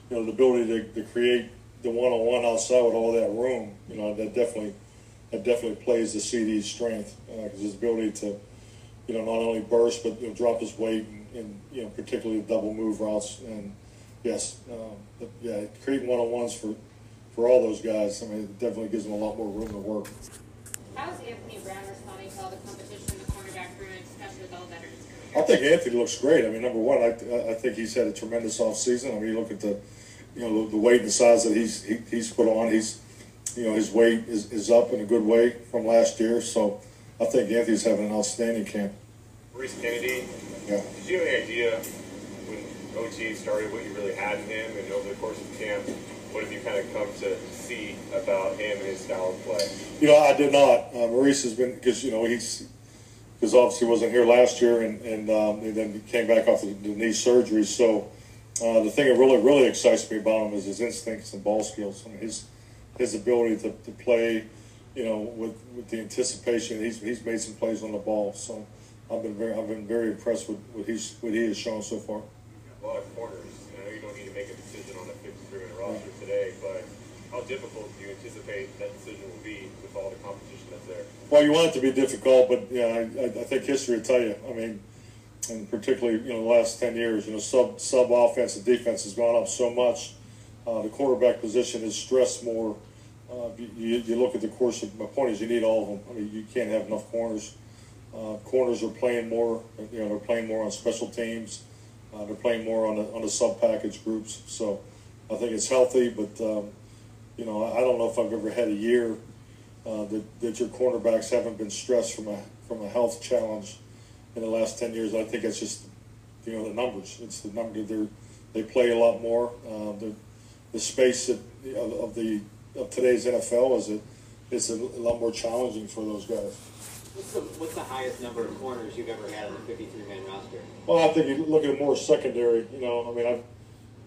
Speaker 17: you know, the ability to, to create the one-on-one outside with all that room, you know, that definitely that definitely plays the CeeDee's strength because his ability to, you know, not only burst but you know, drop his weight and, and you know particularly double move routes and yes, um, but yeah, creating one on ones for for all those guys. I mean, it definitely gives them a lot more room to work.
Speaker 7: How's Anthony Brown responding to all the competition in the cornerback room, especially with all the veterans?
Speaker 17: I think Anthony looks great. I mean, number one, I, I think he's had a tremendous offseason. I mean, you look at the, you know, the, the weight and the size that he's he, he's put on. He's, you know, his weight is, is up in a good way from last year. So I think Anthony's having an outstanding camp.
Speaker 9: Reese Canady,
Speaker 17: Yeah.
Speaker 9: did you have any idea when OT started what you really had in him, and over the course of camp, what have you kind of come to see about him and his style of play?
Speaker 17: You know, I did not. Uh, Maurice has been because you know he's because obviously he wasn't here last year, and and, um, and then he came back off the, the knee surgery. So uh, the thing that really really excites me about him is his instincts and ball skills. and his his ability to, to play, you know, with, with the anticipation. He's he's made some plays on the ball. So I've been very I've been very impressed with what he's what he has shown so far.
Speaker 9: A lot of corners. I know you don't need to make a decision on a 53-man roster today, but how difficult do you anticipate that decision will be with all the competition that's there?
Speaker 17: Well, you want it to be difficult, but yeah, I, I think history will tell you. I mean, and particularly you know the last ten years, you know sub sub offense and defense has gone up so much. Uh, the quarterback position is stressed more. Uh, you, you look at the course of my point is you need all of them. I mean, you can't have enough corners. Uh, corners are playing more. You know, they're playing more on special teams. Uh, they're playing more on the on the sub package groups. So I think it's healthy, but um, you know I, I don't know if I've ever had a year uh, that, that your cornerbacks haven't been stressed from a from a health challenge in the last ten years. I think it's just you know the numbers. It's the number they they play a lot more. Uh, the the space of, of the of today's NFL is a is a, lot more challenging for those guys.
Speaker 10: What's the, what's the highest number of corners you've ever had on a 53-man roster?
Speaker 17: Well, I think you look at more secondary. You know, I mean, I've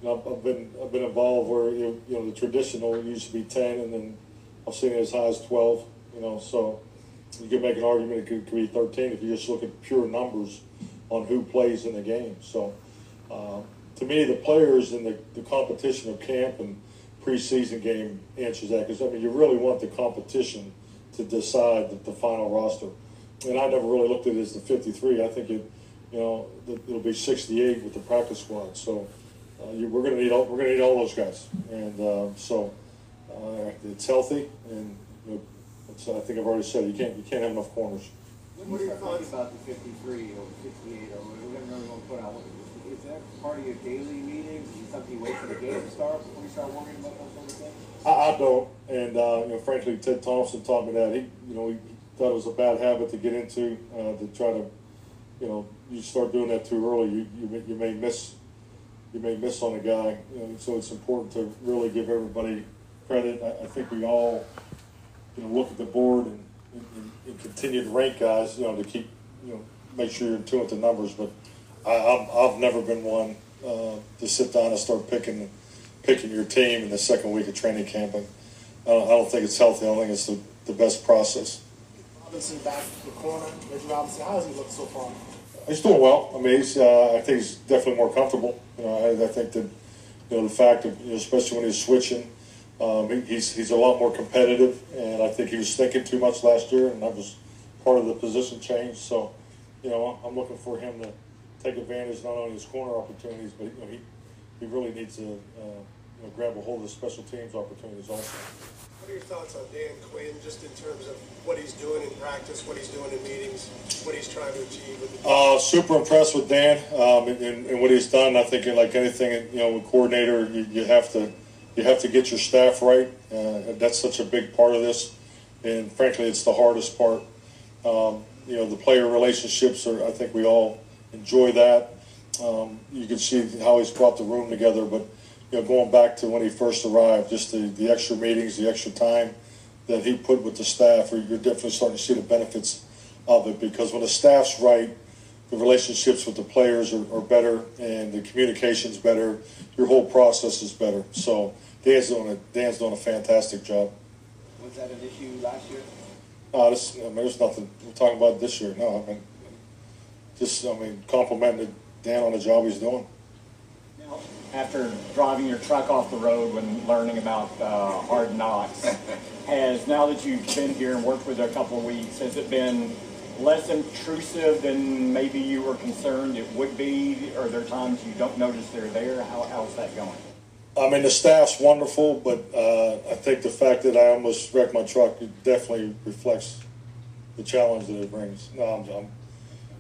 Speaker 17: you know, I've been I've been involved where you know the traditional used to be ten, and then I've seen it as high as twelve. You know, so you can make an argument it could, could be thirteen if you just look at pure numbers on who plays in the game. So, uh, to me, the players and the, the competition of camp and preseason game answers that because I mean you really want the competition to decide the, the final roster. And I never really looked at it as the 53. I think it, you know, it'll be 68 with the practice squad. So uh, you, we're going to need all, we're going to need all those guys. And uh, so it's healthy, and you know, it's, I think I've already said you can't you can't have enough corners.
Speaker 5: What are your thoughts about the 53 or 58 or whatever you want to put out? Is that part of your daily meetings? Is it something you wait for the game to start before you start worrying about those sort of things?
Speaker 17: I, I don't, and uh, you know, frankly, Ted Thompson taught me that. He, you know, he thought it was a bad habit to get into uh, to try to, you know, you start doing that too early, you you may, you may miss, you may miss on a guy. You know, so it's important to really give everybody credit. I, I think we all, you know, look at the board and, and, and continue to rank guys, you know, to keep, you know, make sure you're in tune with the numbers. But I, I've, I've never been one uh, to sit down and start picking picking your team in the second week of training camp. And I don't, I don't think it's healthy. I don't think it's the, the best process.
Speaker 16: Robinson back to the corner. Reggie Robinson, how has he look so far?
Speaker 17: He's doing well. I mean, he's, uh, I think he's definitely more comfortable. You know, I, I think that you know the fact of you know, especially when he's switching, um, he's he's a lot more competitive, and I think he was thinking too much last year, and that was part of the position change. So, you know, I'm looking for him to take advantage not only of his corner opportunities, but you know, he he really needs to uh, you know, grab a hold of the special teams opportunities also.
Speaker 4: What are your thoughts on Dan Quinn, just in terms of what he's doing in practice, what he's doing in meetings, what he's trying to achieve with the
Speaker 17: Uh, super impressed with Dan um, and, and, and what he's done. I think, like anything, you know, with coordinator, you, you have to you have to get your staff right. Uh, that's such a big part of this, and frankly, it's the hardest part. Um, you know, the player relationships are. I think we all enjoy that. Um, you can see how he's brought the room together, but you know, going back to when he first arrived, just the, the extra meetings, the extra time that he put with the staff, you're definitely starting to see the benefits of it because when the staff's right, the relationships with the players are, are better and the communication's better. Your whole process is better. So Dan's doing a Dan's doing a fantastic job.
Speaker 5: Was that an issue last year?
Speaker 17: Uh, this, I mean, there's nothing we're talking about this year. No, I mean, just I mean, complimenting Dan on the job he's doing.
Speaker 3: Now, after driving your truck off the road when learning about uh, hard knocks, has now that you've been here and worked with it a couple of weeks, has it been less intrusive than maybe you were concerned it would be? Are there times you don't notice they're there? How, how's that going?
Speaker 17: I mean, the staff's wonderful, but uh, I think the fact that I almost wrecked my truck it definitely reflects the challenge that it brings. No, I'm, I'm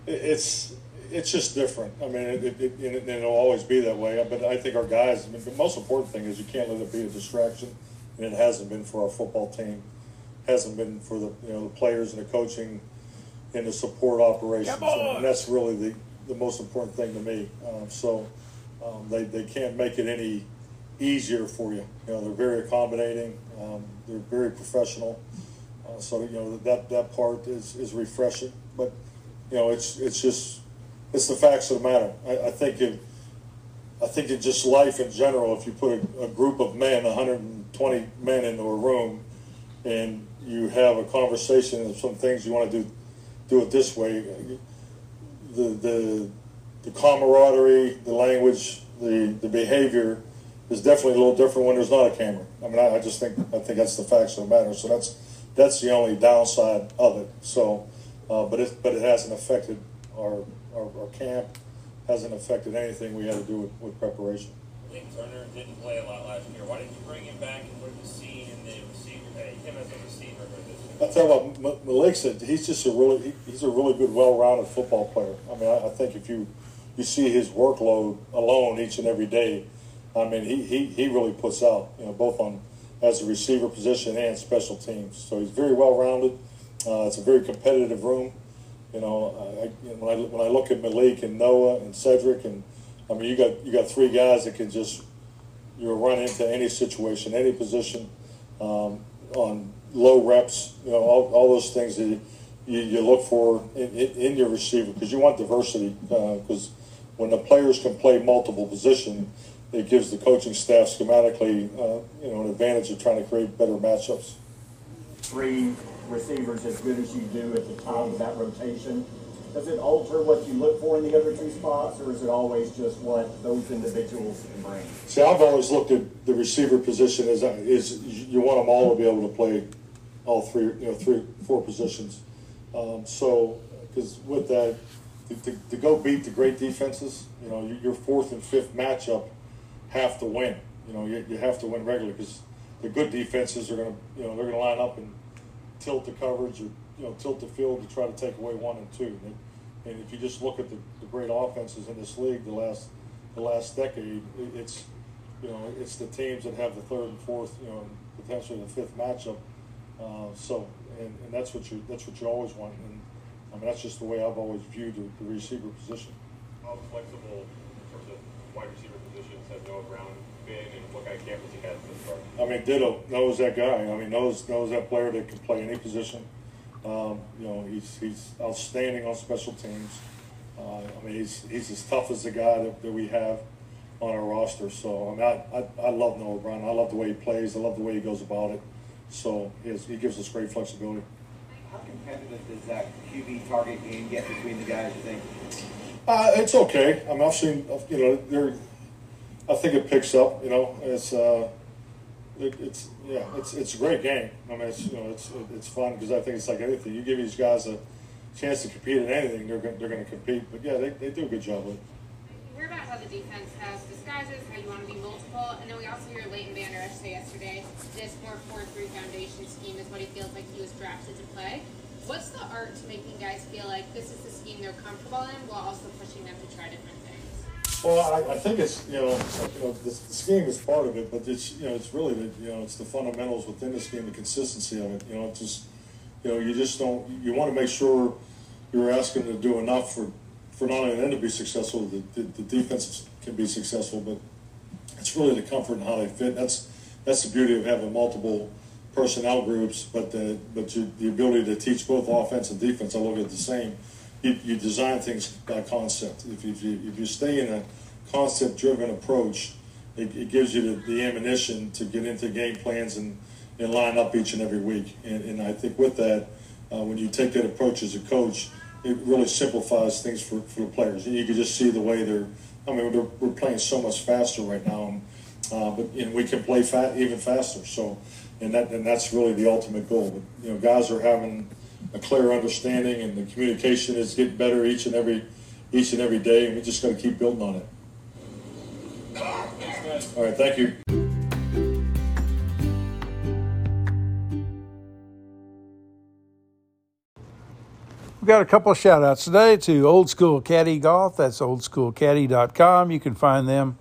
Speaker 17: it's it's just different. I mean, it, it, it, and it'll always be that way. But I think our guys. I mean, the most important thing is you can't let it be a distraction, and it hasn't been for our football team. Hasn't been for the you know the players and the coaching and the support operations, and that's really the the most important thing to me. Um, so um, they they can't make it any easier for you. You know, they're very accommodating. Um, they're very professional. Uh, so you know that that part is, is refreshing. But you know, it's it's just it's the facts of the matter. I, I think it. I think in just life in general, if you put a, a group of men, 120 men into a room, and you have a conversation of some things you want to do, do it this way. The the the camaraderie, the language, the the behavior is definitely a little different when there's not a camera. I mean, I, I just think I think that's the facts of the matter. So that's that's the only downside of it. So, uh, but it but it hasn't affected our, our, our camp, hasn't affected anything we had to do with, with preparation.
Speaker 15: Malik Turner didn't play a lot last year. Why didn't you bring him back and you seen in the receiver, uh, him as a receiver for this year?
Speaker 17: I tell you what, Malik said he's just a really he, he's a really good, well-rounded football player. I mean, I, I think if you you see his workload alone each and every day, I mean, he, he, he really puts out, you know, both on as a receiver position and special teams. So he's very well rounded. Uh, it's a very competitive room. You know, I, when I when I look at Malik and Noah and Cedric and I mean, you got you got three guys that can just you know, run into any situation, any position, um, on low reps. You know, all, all those things that you, you, you look for in, in, in your receiver because you want diversity. Because uh, when the players can play multiple positions it gives the coaching staff schematically, uh, you know, an advantage of trying to create better matchups.
Speaker 3: Three receivers as good as you do at the top of that rotation. Does it alter what you look for in the other two spots, or is it always just what those individuals can bring?
Speaker 17: See, I've always looked at the receiver position as is you want them all to be able to play all three, you know, three, four positions. Um, so, because with that, to, to, to, go beat the great defenses, you know, your fourth and fifth matchup have to win. You know, you, you have to win regularly because the good defenses are going to, you know, they're going to line up and tilt the coverage or, you know, tilt the field to try to take away one and two. And, and if you just look at the, the great offenses in this league the last the last decade, it, it's you know it's the teams that have the third and fourth, you know, potentially the fifth matchup. Uh, so and, and that's what you that's what you always want. And I mean that's just the way I've always viewed the, the receiver position.
Speaker 9: How flexible in terms of wide receiver Noah Brown been, and what kind of campus he has this far?
Speaker 17: I mean, Ditto knows that guy. I mean, knows knows that player that can play any position. Um, you know, he's he's outstanding on special teams. Uh, I mean, he's he's as tough as the guy that, that we have on our roster. So I mean, I, I, I love Noah Brown. I love the way he plays. I love the way he goes about it. So he, has, he gives us great flexibility.
Speaker 5: How competitive does that QB target game get between the guys? You think?
Speaker 17: Uh, it's okay. I mean, I've seen, you know, there. I think it picks up. You know, it's uh, it, it's yeah, it's it's a great game. I mean, it's you know, it's it's fun because I think it's like anything. You give these guys a chance to compete in anything, they're going they're going to compete. But yeah, they, they do a good job with it.
Speaker 7: You hear about how the defense has disguises, how you want to be multiple, and then we also hear Leighton Vander Esch say yesterday this more four-three foundation scheme is what he feels like he was drafted to play. What's the art to making guys feel like this is the scheme they're comfortable in while also pushing them to try different?
Speaker 17: Well, I, I think it's you know, you know the, the, scheme is part of it, but it's you know it's really the you know it's the fundamentals within the scheme, the consistency of it. You know, it's just you know you just don't you want to make sure you're asking to do enough for for not only them to be successful, the, the, the defense can be successful, but it's really the comfort and how they fit. That's that's the beauty of having multiple personnel groups, but the but you, the ability to teach both offense and defense, I look at the same. You, you design things by concept. If you, if you, if you stay in a concept-driven approach, it, it gives you the, the, ammunition to get into game plans and, and line up each and every week. And, and I think with that, uh, when you take that approach as a coach, it really simplifies things for, for the players. And you can just see the way they're. I mean, we're playing so much faster right now, and, uh, but and we can play even faster. So and that and that's really the ultimate goal. But, you know, guys are having a clear understanding, and the communication is getting better each and every each and every day, and we just got to keep building on it. All right, thank you.
Speaker 1: We've got a couple of shout outs today to Old School Caddy Golf. That's oldschoolcaddy.com. You can find them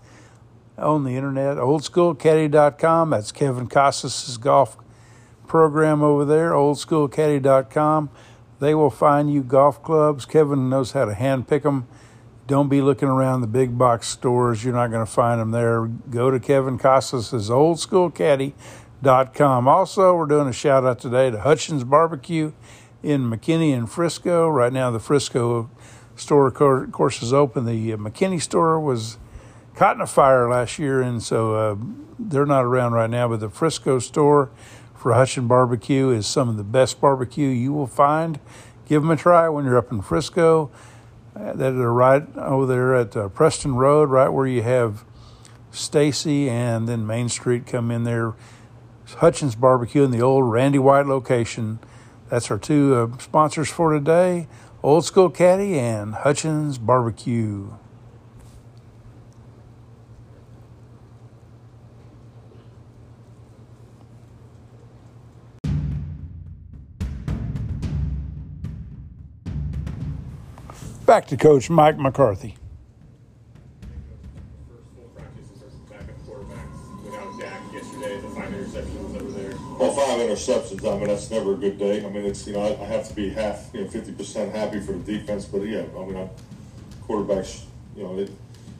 Speaker 1: on the internet, oldschoolcaddy.com. That's Kevin Casas' golf program over there, oldschoolcaddy.com. They will find you golf clubs. Kevin knows how to hand pick them. Don't be looking around the big box stores. You're not going to find them there. Go to Kevin Casas' oldschoolcaddy.com. Also, we're doing a shout out today to Hutchins Barbecue in McKinney and Frisco. Right now, the Frisco store, of course, is open. The uh, McKinney store was caught in a fire last year, and so uh, they're not around right now. But the Frisco store Hutchins Barbecue is some of the best barbecue you will find. Give them a try when you're up in Frisco. Uh, that are right over there at uh, Preston Road, right where you have Stacy and then Main Street come in there. Hutchins Barbecue in the old Randy White location. That's our two uh, sponsors for today Old School Caddy and Hutchins Barbecue. Back to Coach Mike McCarthy.
Speaker 17: Well, five interceptions. I mean, that's never a good day. I mean, it's you know, I, I have to be half, you know, fifty percent happy for the defense, but yeah, I mean, I, quarterbacks, you know, it,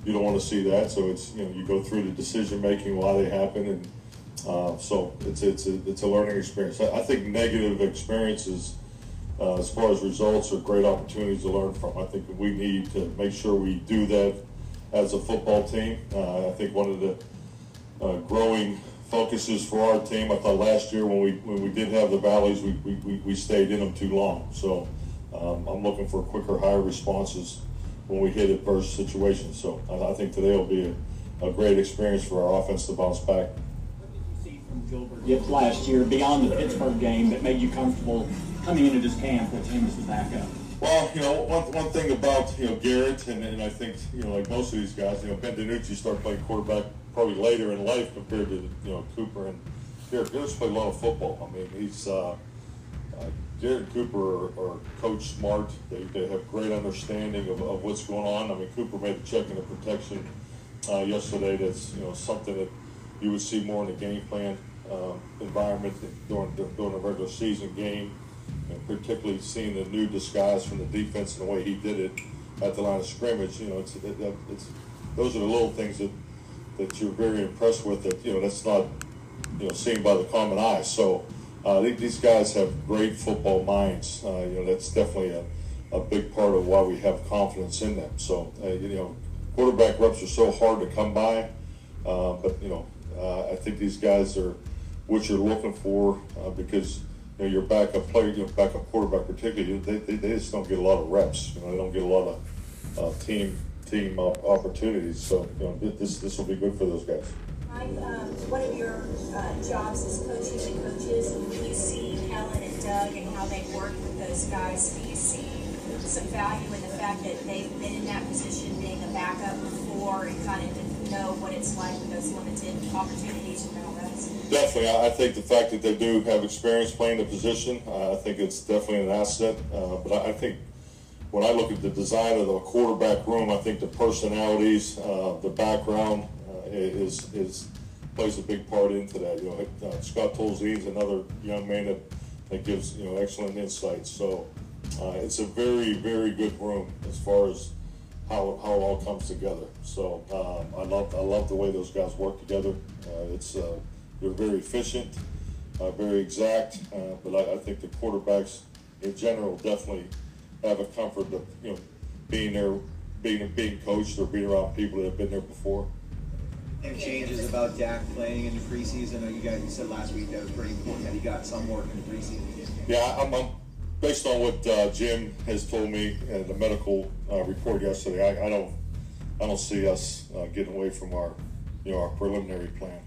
Speaker 17: you don't want to see that. So it's you know, you go through the decision making why they happen, and uh, so it's it's a it's a learning experience. I, I think negative experiences. Uh, as far as results are great opportunities to learn from. I think we need to make sure we do that as a football team. Uh, I think one of the uh, growing focuses for our team. I thought last year when we when we did have the valleys, we, we, we stayed in them too long. So um, I'm looking for quicker, higher responses when we hit adverse situations. So I, I think today will be a, a, great experience for our offense to bounce back.
Speaker 3: What did you see from Gilbert Gibbs last year, beyond the Pittsburgh game, that made you comfortable coming into this camp with him as the backup?
Speaker 17: Well, you know, one, one thing about, you know, Garrett, and, and I think, you know, like most of these guys, you know, Ben DiNucci started playing quarterback probably later in life compared to, you know, Cooper and Garrett. Garrett's played a lot of football. I mean, he's, uh, uh, Garrett and Cooper are, are coach smart. They, they have great understanding of, of what's going on. I mean, Cooper made a check in the protection uh, yesterday that's, you know, something that you would see more in the game plan uh, environment during, during a regular season game and particularly seeing the new disguise from the defense and the way he did it at the line of scrimmage. You know, it's, it, it's those are the little things that that you're very impressed with. That you know that's not you know seen by the common eye. So uh, these guys have great football minds. Uh, you know, that's definitely a, a big part of why we have confidence in them. So uh, you know, quarterback reps are so hard to come by, uh, but you know, uh, I think these guys are what you're looking for uh, because you know, your backup player, your backup quarterback particularly, they, they, they, just don't get a lot of reps. You know, they don't get a lot of uh, team team opportunities. So you know, this this will be good for those guys.
Speaker 18: Um, one of your uh, jobs is coaching the coaches. You see Kellen and Doug and how they work with those guys. Do you see some value in the fact that they've been in that position, being a backup before, and kind of know what it's like with those limited opportunities all that?
Speaker 17: Definitely, I think the fact that they do have experience playing the position, uh, I think it's definitely an asset. Uh, but I, I, think when I look at the design of the quarterback room, I think the personalities, uh, the background uh, is is plays a big part into that. You know, uh, Scott Tolzien is another young man that, that gives you know excellent insights. So uh, it's a very very good room as far as how, how it all comes together. So um, I love I love the way those guys work together. it's they're very efficient, uh, very exact, uh, but I, I, think the quarterbacks in general definitely have a comfort of you know being there, being being coached or being around people that have been there before.
Speaker 5: Any changes about Dak playing in the preseason? You guys you said last week that was pretty important that he got some work in the preseason.
Speaker 17: Yeah, I'm, I'm based on what uh, Jim has told me and the medical uh, report yesterday. I, I, don't I don't see us uh, getting away from our you know our preliminary plan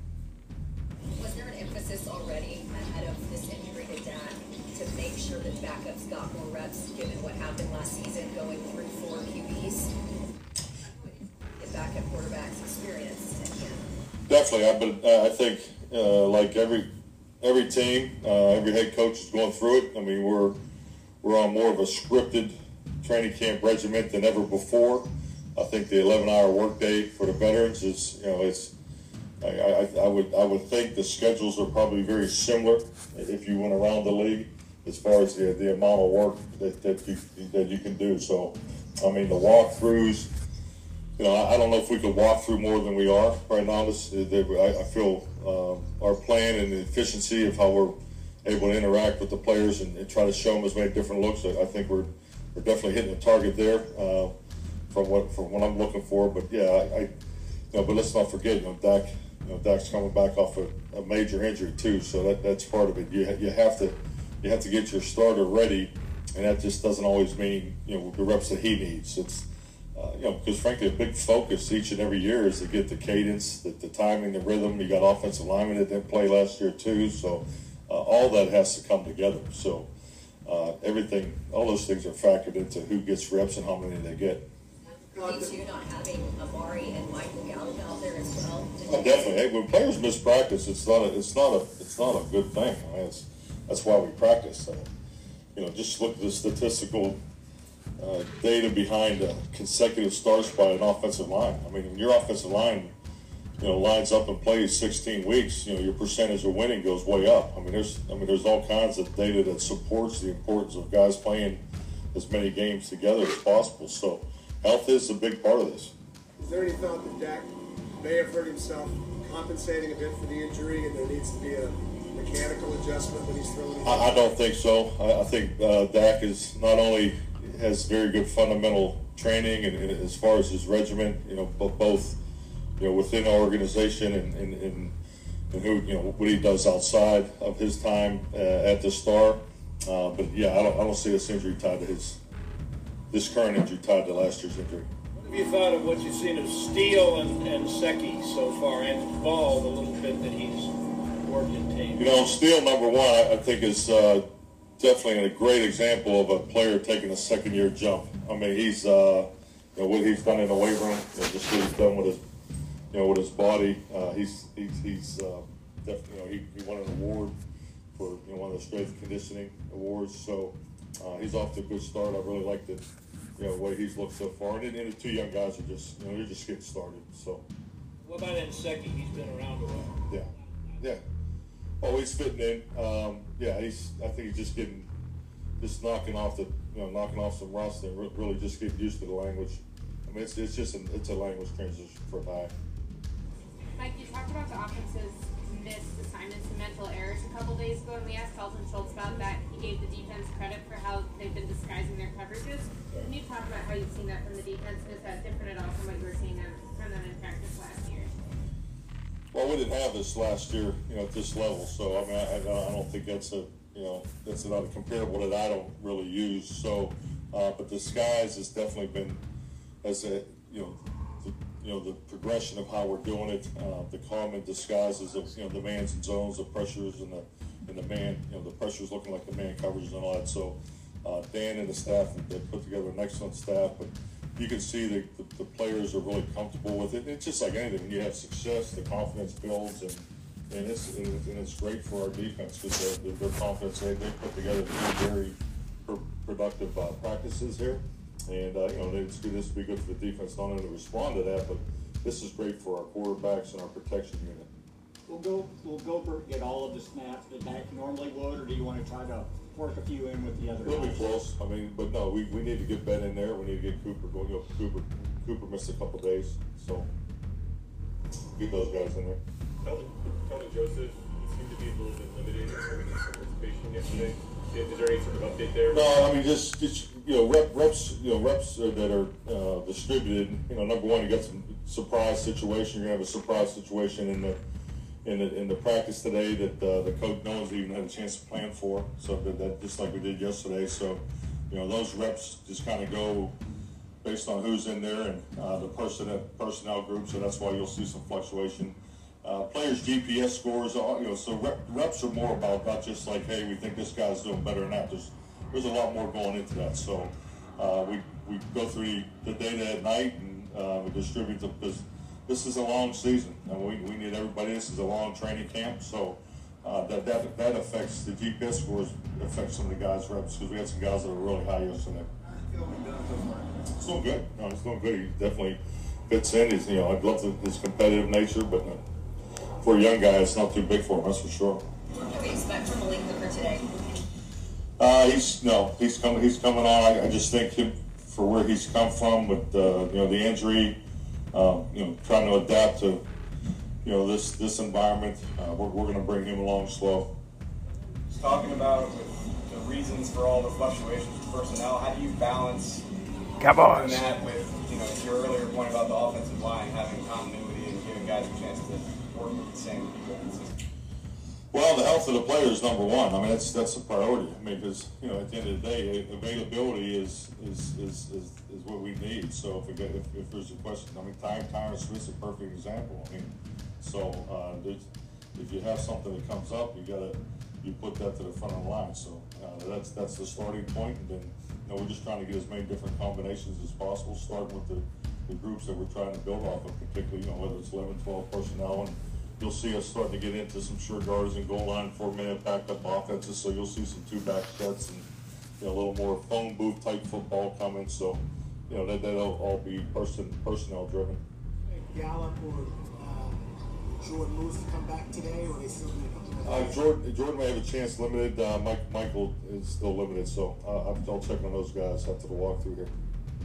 Speaker 18: was there an emphasis already ahead of this injury to Dak
Speaker 19: to make sure that backups got more reps, given what happened last season, going through four QBs? The backup quarterbacks experience.
Speaker 17: Definitely, I, but uh, I think uh, like every every team, uh, every head coach is going through it. I mean, we're we're on more of a scripted training camp regiment than ever before. I think the 11-hour workday for the veterans is, you know, it's. I, I, I would I would think the schedules are probably very similar if you went around the league as far as the, the amount of work that, that you that you can do. So, I mean, the walkthroughs. You know, I, I don't know if we could walk through more than we are right now. This, I feel um, our plan and the efficiency of how we're able to interact with the players and, and try to show them as many different looks. I, I think we're we're definitely hitting the target there uh, from what from what I'm looking for. But yeah, I, I you know, but let's not forget, you know, Dak, you know, Dak's coming back off a, a major injury too, so that that's part of it. You you have to you have to get your starter ready, and that just doesn't always mean you know the reps that he needs. It's uh, you know, because frankly, a big focus each and every year is to get the cadence, the, the timing, the rhythm. You got offensive linemen that didn't play last year too, so uh, all that has to come together. So uh, everything, all those things are factored into who gets reps and how many they get.
Speaker 19: You not having Amari and Michael Gallup out there as well.
Speaker 17: Uh, definitely, hey, when players miss practice, it's not a, it's not a, it's not a good thing. I mean, it's, that's why we practice. Uh, you know, just look at the statistical uh, data behind uh, consecutive starts by an offensive line. I mean, your offensive line, you know, lines up and plays 16 weeks, you know, your percentage of winning goes way up. I mean, there's, I mean, there's all kinds of data that supports the importance of guys playing as many games together as possible. So, health is a big part of this.
Speaker 4: Is there any thought that Dak may have hurt himself compensating a bit for the injury, and there needs to be a mechanical adjustment when he's throwing?
Speaker 17: I, I don't think so. I, I think uh, Dak is not only has very good fundamental training and, and as far as his regimen, you know, but both, you know, within our organization and, and, and, and who, you know, what he does outside of his time uh, at the Star. Uh, but yeah, I don't, I don't see this injury tied to his, this current injury tied to last year's injury.
Speaker 14: What have you thought of what you've seen of Steele and, and Nsekhe so far, and Ball, the little bit that he's worked in team?
Speaker 17: You know, Steele, number one, I, I think is uh, definitely a great example of a player taking a second year jump. I mean, he's uh, you know what he's done in the weight room, you know, just what he's done with his you know with his body. Uh, he's he's he's uh, definitely you know he, he won an award for you know one of the strength conditioning awards. So uh, he's off to a good start. I really like the you know way he's looked so far. And, and the two young guys are just you know they're just getting started. So
Speaker 14: What about Nsekhe? He's been around a while.
Speaker 17: yeah, yeah. Oh, he's fitting in. Um, yeah, he's. I think he's just getting, just knocking off the, you know, knocking off some rust and re- really just getting used to the language. I mean, it's, it's just an, it's a language transition for Nye.
Speaker 7: Mike, you talked about the offense's missed assignments and mental errors a couple days ago, and we asked Dalton Schultz about that. He gave the defense credit for how they've been disguising their coverages. Can you talk about how you've seen that from the defense, and is that different at all from what you were seeing from them in practice last year?
Speaker 17: Well, we didn't have this last year, you know, at this level. So I mean, I, I don't think that's a, you know, that's another comparable that I don't really use. So, uh, but disguise has definitely been, as a, you know, you know, the progression of how we're doing it, uh, the common disguises of, you know, the mans and zones, the pressures and the, and the man, you know, the pressures looking like the man coverages and all that. So, uh, Dan and the staff, they put together an excellent staff, but you can see the, the, the players are really comfortable with it. It's just like anything. When you have success, the confidence builds, and and it's and it's, great for our defense because their, confidence they, they put together two very pr- productive uh, practices here, and uh, you know it's good. This will be good for the defense not only to respond to that, but this is great for our quarterbacks and our protection unit.
Speaker 3: Will Go, will Gilbert get all of the snaps that Dak normally would, or do you want to try to work a few in with the other guys?
Speaker 17: It'll be
Speaker 3: guys?
Speaker 17: close. I mean, but no, we, we need to get Ben in there. We need to get Cooper going. You know, Cooper Cooper missed a couple days, so get those guys in there.
Speaker 9: Tony, Tony Joseph seemed to be a little bit limited in terms of participation yesterday. Is is there any sort of update there?
Speaker 17: No, I mean just, just you know rep, reps you know reps that are uh, distributed. You know, number one, you got some surprise situation. You're gonna have a surprise situation in the in the in the practice today that uh, the coach no one's even had a chance to plan for. So that, that just like we did yesterday. So you know those reps just kind of go based on who's in there and uh, the person personnel group. So that's why you'll see some fluctuation. uh, players' GPS scores, are, you know, so rep, reps are more about not just like, hey, we think this guy's doing better than that. There's, there's a lot more going into that. So uh, we, we go through the data at night and uh, we distribute the, because this is a long season and we, we need everybody. This is a long training camp. So uh, that, that, that affects the GPS scores, affects some of the guys' reps because we had some guys that were really high yesterday. It's doing good. No, it's doing good. He definitely fits in. He's, you know, I love his competitive nature, but uh, for a young guy, it's not too big for him. That's for sure.
Speaker 19: What do you expect from Hooker today?
Speaker 17: Uh, he's no, he's coming. He's coming on. I, I just think him for where he's come from with uh, you know the injury, uh, you know, trying to adapt to you know this this environment. Uh, we're we're going to bring him along slow.
Speaker 8: Just talking about the reasons for all the fluctuations with personnel. How do you balance
Speaker 1: Cowboys.
Speaker 8: doing that with you know your earlier point about the offensive line having continuity and giving guys a chance to work with the same people consistently?
Speaker 17: Well, the health of the player is number one. I mean, that's that's a priority. I mean, because you know, at the end of the day, availability is is is, is, is what we need. So if, we get, if if there's a question, I mean, Ty Tyron Smith's a perfect example. I mean, so uh, if you have something that comes up, you gotta you put that to the front of the line. So uh, that's that's the starting point, and then you know we're just trying to get as many different combinations as possible, starting with the, the groups that we're trying to build off of, particularly you know whether it's 11, 12 personnel and you'll see us starting to get into some sure guards and goal line four minute backed up offenses. So you'll see some two back sets and you know, a little more phone booth type football coming. So you know that that'll all be person personnel driven.
Speaker 16: Gallup or uh, Jourdan Lewis to come back today, or they still going to?
Speaker 17: Uh, Jourdan, Jourdan may have a chance limited. Uh, Mike Michael is still limited, so uh, I'll I'll check on those guys after the walkthrough here.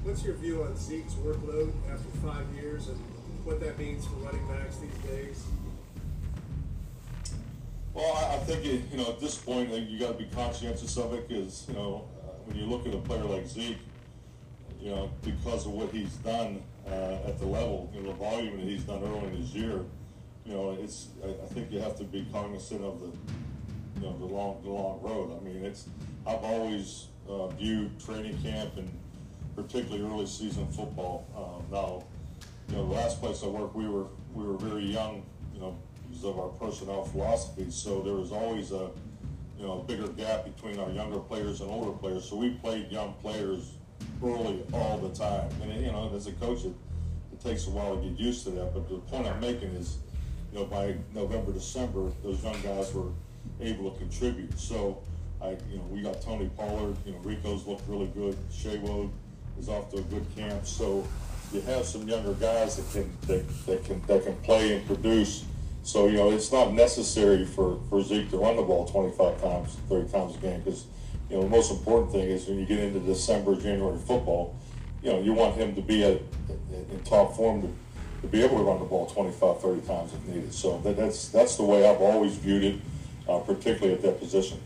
Speaker 4: What's your view on Zeke's workload after five years and what that means for running backs these days?
Speaker 17: Well, I, I think it, you know at this point you got to be conscientious of it because you know uh, when you look at a player like Zeke, you know because of what he's done uh, at the level, you know the volume that he's done early in his year, you know it's I, I think you have to be cognizant of the you know the long the long road. I mean it's I've always uh, viewed training camp and particularly early season football. Um, now, you know the last place I worked, we were we were very young, you know of our personnel philosophy. So there was always a, you know, bigger gap between our younger players and older players. So we played young players early all the time. And you know, as a coach, it, it takes a while to get used to that. But the point I'm making is, you know, by November, December, those young guys were able to contribute. So I, you know, we got Tony Pollard. You know, Rico's looked really good. Shaywood is off to a good camp. So you have some younger guys that can that, that can that can play and produce. So, you know, it's not necessary for, for Zeke to run the ball 25 times, 30 times a game because, you know, the most important thing is when you get into December, January football, you know, you want him to be at, in top form to, to be able to run the ball 25, 30 times if needed. So that, that's that's the way I've always viewed it, uh, particularly at that position.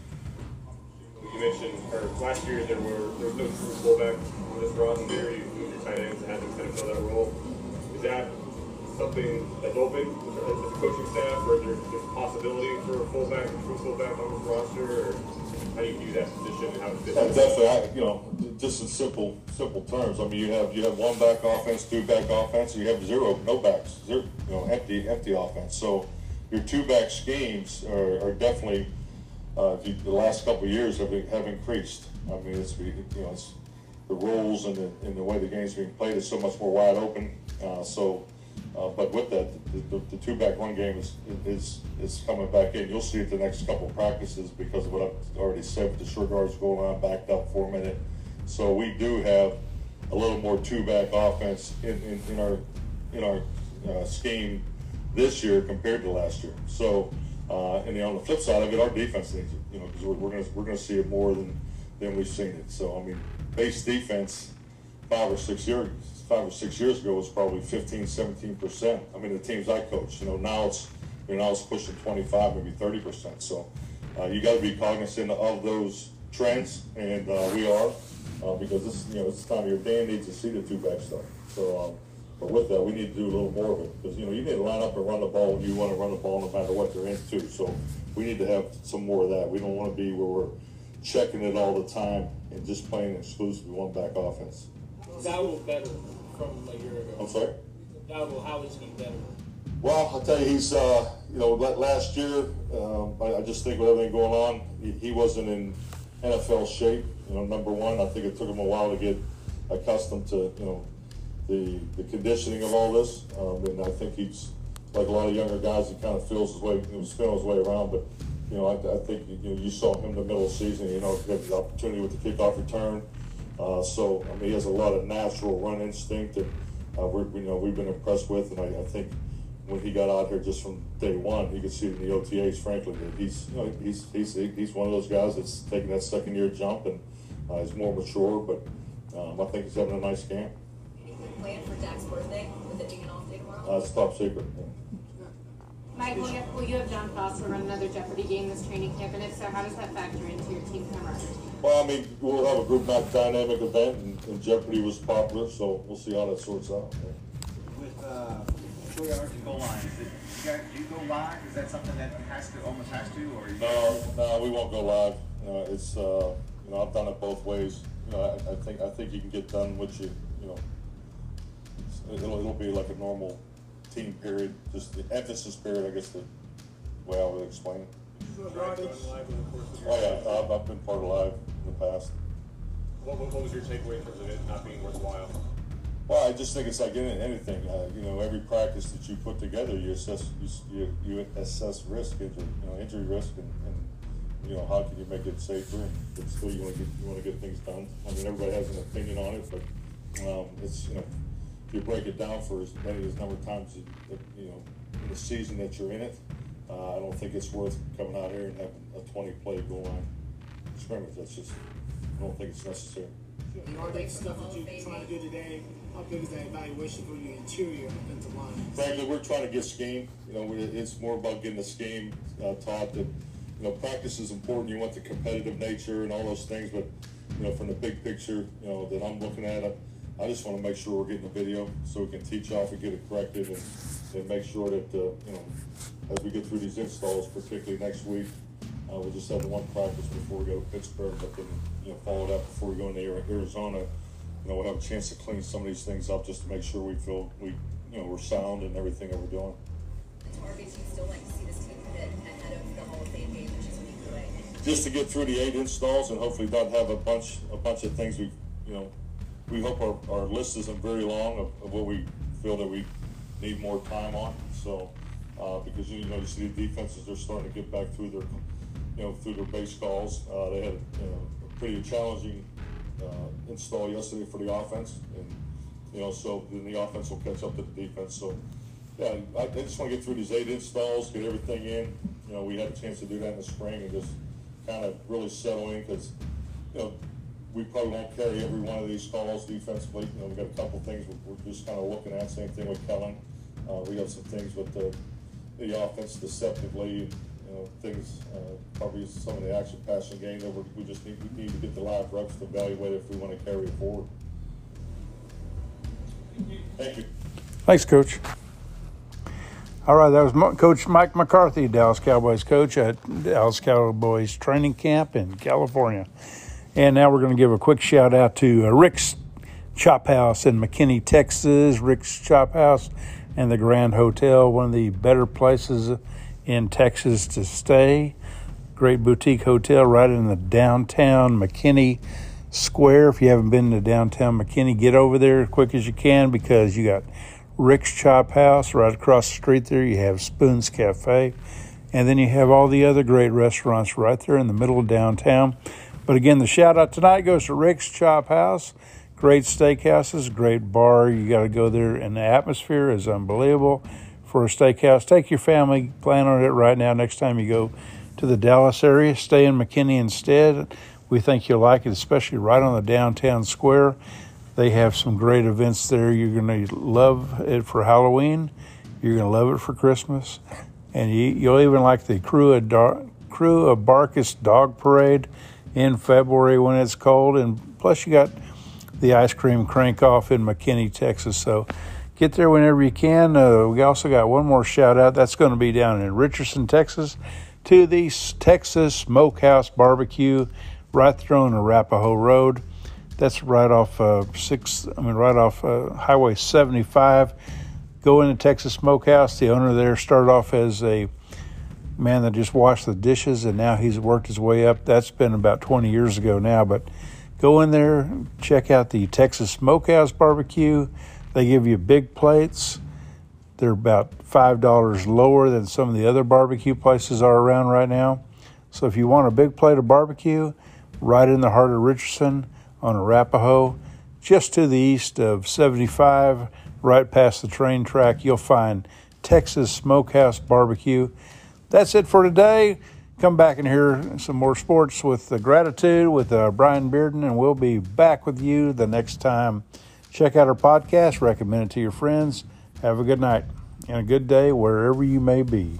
Speaker 9: You mentioned, last year there were there was no true fullback this roster. You your tight ends had something that's open as a coaching staff, or is there there's a possibility for a fullback, a true fullback on this roster, or how do you view that position and how it fits?
Speaker 17: Yeah, definitely. I, you know, just in simple simple terms. I mean, you have you have one back offense, two back offense, you have zero, no backs, zero, you know, empty empty offense. So your two back schemes are, are definitely uh, the, the last couple of years have have increased. I mean, it's you know, it's the rules and the, and the way the game's being played is so much more wide open. Uh, so. Uh, but with that, the, the, the two-back run game is, is is coming back in. You'll see it the next couple practices because of what I've already said with the short guards going on backed up for a minute. So we do have a little more two-back offense in, in, in our in our uh, scheme this year compared to last year. So, uh, and you know, on the flip side of it, our defense needs it. You know, because we're, we're gonna we're going to see it more than than we've seen it. So, I mean, base defense five or six years five or six years ago was probably 15, 17 percent. I mean, the teams I coached, you know, now it's you know now it's pushing 25, maybe 30 percent. So uh, you got to be cognizant of those trends, and uh, we are uh, because this you know this time of your day needs to see the two back stuff. So. Um, but with that, we need to do a little more of it because you know you need to line up and run the ball when you want to run the ball, no matter what they're into. So we need to have some more of that. We don't want to be where we're checking it all the time and just playing exclusively one back offense.
Speaker 14: Dowdle better from a year ago.
Speaker 17: I'm sorry.
Speaker 14: Dowdle, how is he better?
Speaker 17: Well, I'll tell you, he's, uh, you know, last year, um, I, I, just think with everything going on, he, he, wasn't in NFL shape. You know, number one, I think it took him a while to get accustomed to, you know, the, the conditioning of all this. Um, and I think he's, like a lot of younger guys, he kind of feels his way, you know, his way around. But, you know, I, I think, you know, you saw him in the middle of the season, you know, he had the opportunity with the kickoff return. Uh, so, I mean, he has a lot of natural run instinct that uh, we're, you know, we've been impressed with. And I, I think, when he got out here just from day one, you could see in the OTAs, frankly, that he's you know, he's he's he's one of those guys that's taking that second year jump and uh, he's more mature. But um, I think he's having a nice camp.
Speaker 19: Anything planned for Dak's birthday with it being off day tomorrow?
Speaker 17: Uh, it's top secret. Yeah.
Speaker 7: Mike, will you, have, will you have John Foster run another Jeopardy game this training camp? And if so, how does that factor into your team camaraderie?
Speaker 17: Well, I mean, we'll have a group night dynamic event, and, and Jeopardy was popular, so we'll see how that sorts out.
Speaker 5: With uh, three yards to goal line. Is it, you guys, do you go live? Is that something that has to, almost has to, or?
Speaker 17: No, no, we won't go live. You know, it's, uh, you know, I've done it both ways. You know, I, I think, I think you can get done what you, you know, it'll, it'll be like a normal team period, just the emphasis period, I guess the way I would explain it. Oh yeah, I've, I've been part of live in the past.
Speaker 9: What, what was your takeaway in terms of it not being worthwhile?
Speaker 17: Well, I just think it's like anything. Uh, you know, every practice that you put together, you assess you, you, assess risk, injury, you know, injury risk, and, and you know how can you make it safer, and but still you want to get you want to get things done. I mean, everybody has an opinion on it, but um, it's you know, you break it down for as many as number of times that, you know in the season that you're in it, uh, I don't think it's worth coming out here and having a 20 play goal line scrimmage. That's just I don't think it's necessary.
Speaker 16: The all stuff that you're trying to do today how big is that evaluation for your interior offensive line?
Speaker 17: Frankly, we're trying to get scheme. You know, it's more about getting the scheme uh, taught. That you know, practice is important. You want the competitive nature and all those things, but you know, from the big picture, you know, that I'm looking at, it, I just want to make sure we're getting the video so we can teach off and get it corrected, and, and make sure that uh, you know, as we get through these installs, particularly next week, uh, we'll just have the one practice before we go to Pittsburgh, but then you know, follow it up before we go into Arizona you know, we'll have a chance to clean some of these things up just to make sure we feel we, you know, we're sound in everything that we're doing.
Speaker 19: Targets you still like to see this team hit ahead of the Hall of Fame game, which is a week away.
Speaker 17: Just to get through the eight installs and hopefully not have a bunch, a bunch of things we, you know, we hope our, our list isn't very long of, of what we feel that we need more time on. So, uh, because you know, you see the defenses, they're starting to get back through their, you know, through their base calls. Uh, they had you know, a pretty challenging uh, install yesterday for the offense, and you know, so then the offense will catch up to the defense. So, yeah, I, I just want to get through these eight installs, get everything in. You know, we had a chance to do that in the spring and just kind of really settle in because, you know, we probably won't carry every one of these calls defensively. You know, we've got a couple things we're, we're just kind of looking at. Same thing with Kellen. Uh, we have some things with the, the offense deceptively You know, things, uh, probably some of the action passing game that we just need, we need to get the live reps to evaluate if we want to carry it forward. Thank you.
Speaker 1: Thanks, Coach. All right, that was Coach Mike McCarthy, Dallas Cowboys coach at Dallas Cowboys training camp in California. And now we're going to give a quick shout out to uh, Rick's Chop House in McKinney, Texas. Rick's Chop House and the Grand Hotel, one of the better places in Texas to stay. Great boutique hotel right in the downtown McKinney Square. If you haven't been to downtown McKinney, get over there as quick as you can because you got Rick's Chop House right across the street there. You have Spoon's Cafe. And then you have all the other great restaurants right there in the middle of downtown. But again, the shout out tonight goes to Rick's Chop House. Great steakhouses, great bar. You got to go there, and the atmosphere is unbelievable for a steakhouse. Take your family, plan on it right now. Next time you go to the Dallas area, stay in McKinney instead. We think you'll like it, especially right on the downtown square. They have some great events there. You're going to love it for Halloween. You're going to love it for Christmas. And you, will even like the Crew of, Dar- Crew of Barkus Dog Parade in February when it's cold. And plus, you got the ice cream crank off in McKinney, Texas. So get there whenever you can. Uh, we also got one more shout out. That's going to be down in Richardson, Texas, to the Texas Smokehouse Barbecue right there on Arapaho Road. That's right off uh, six. I mean, right off uh, Highway 75. Go into Texas Smokehouse. The owner there started off as a man that just washed the dishes, and now he's worked his way up. That's been about 20 years ago now, but go in there, check out the Texas Smokehouse barbecue. They give you big plates. They're about $5 lower than some of the other barbecue places are around right now. So if you want a big plate of barbecue, right in the heart of Richardson on Arapaho, just to the east of 75, right past the train track, you'll find Texas Smokehouse Barbecue. That's it for today. Come back and hear some more sports with the gratitude with uh, Brian Bearden, and we'll be back with you the next time. Check out our podcast, recommend it to your friends. Have a good night and a good day wherever you may be.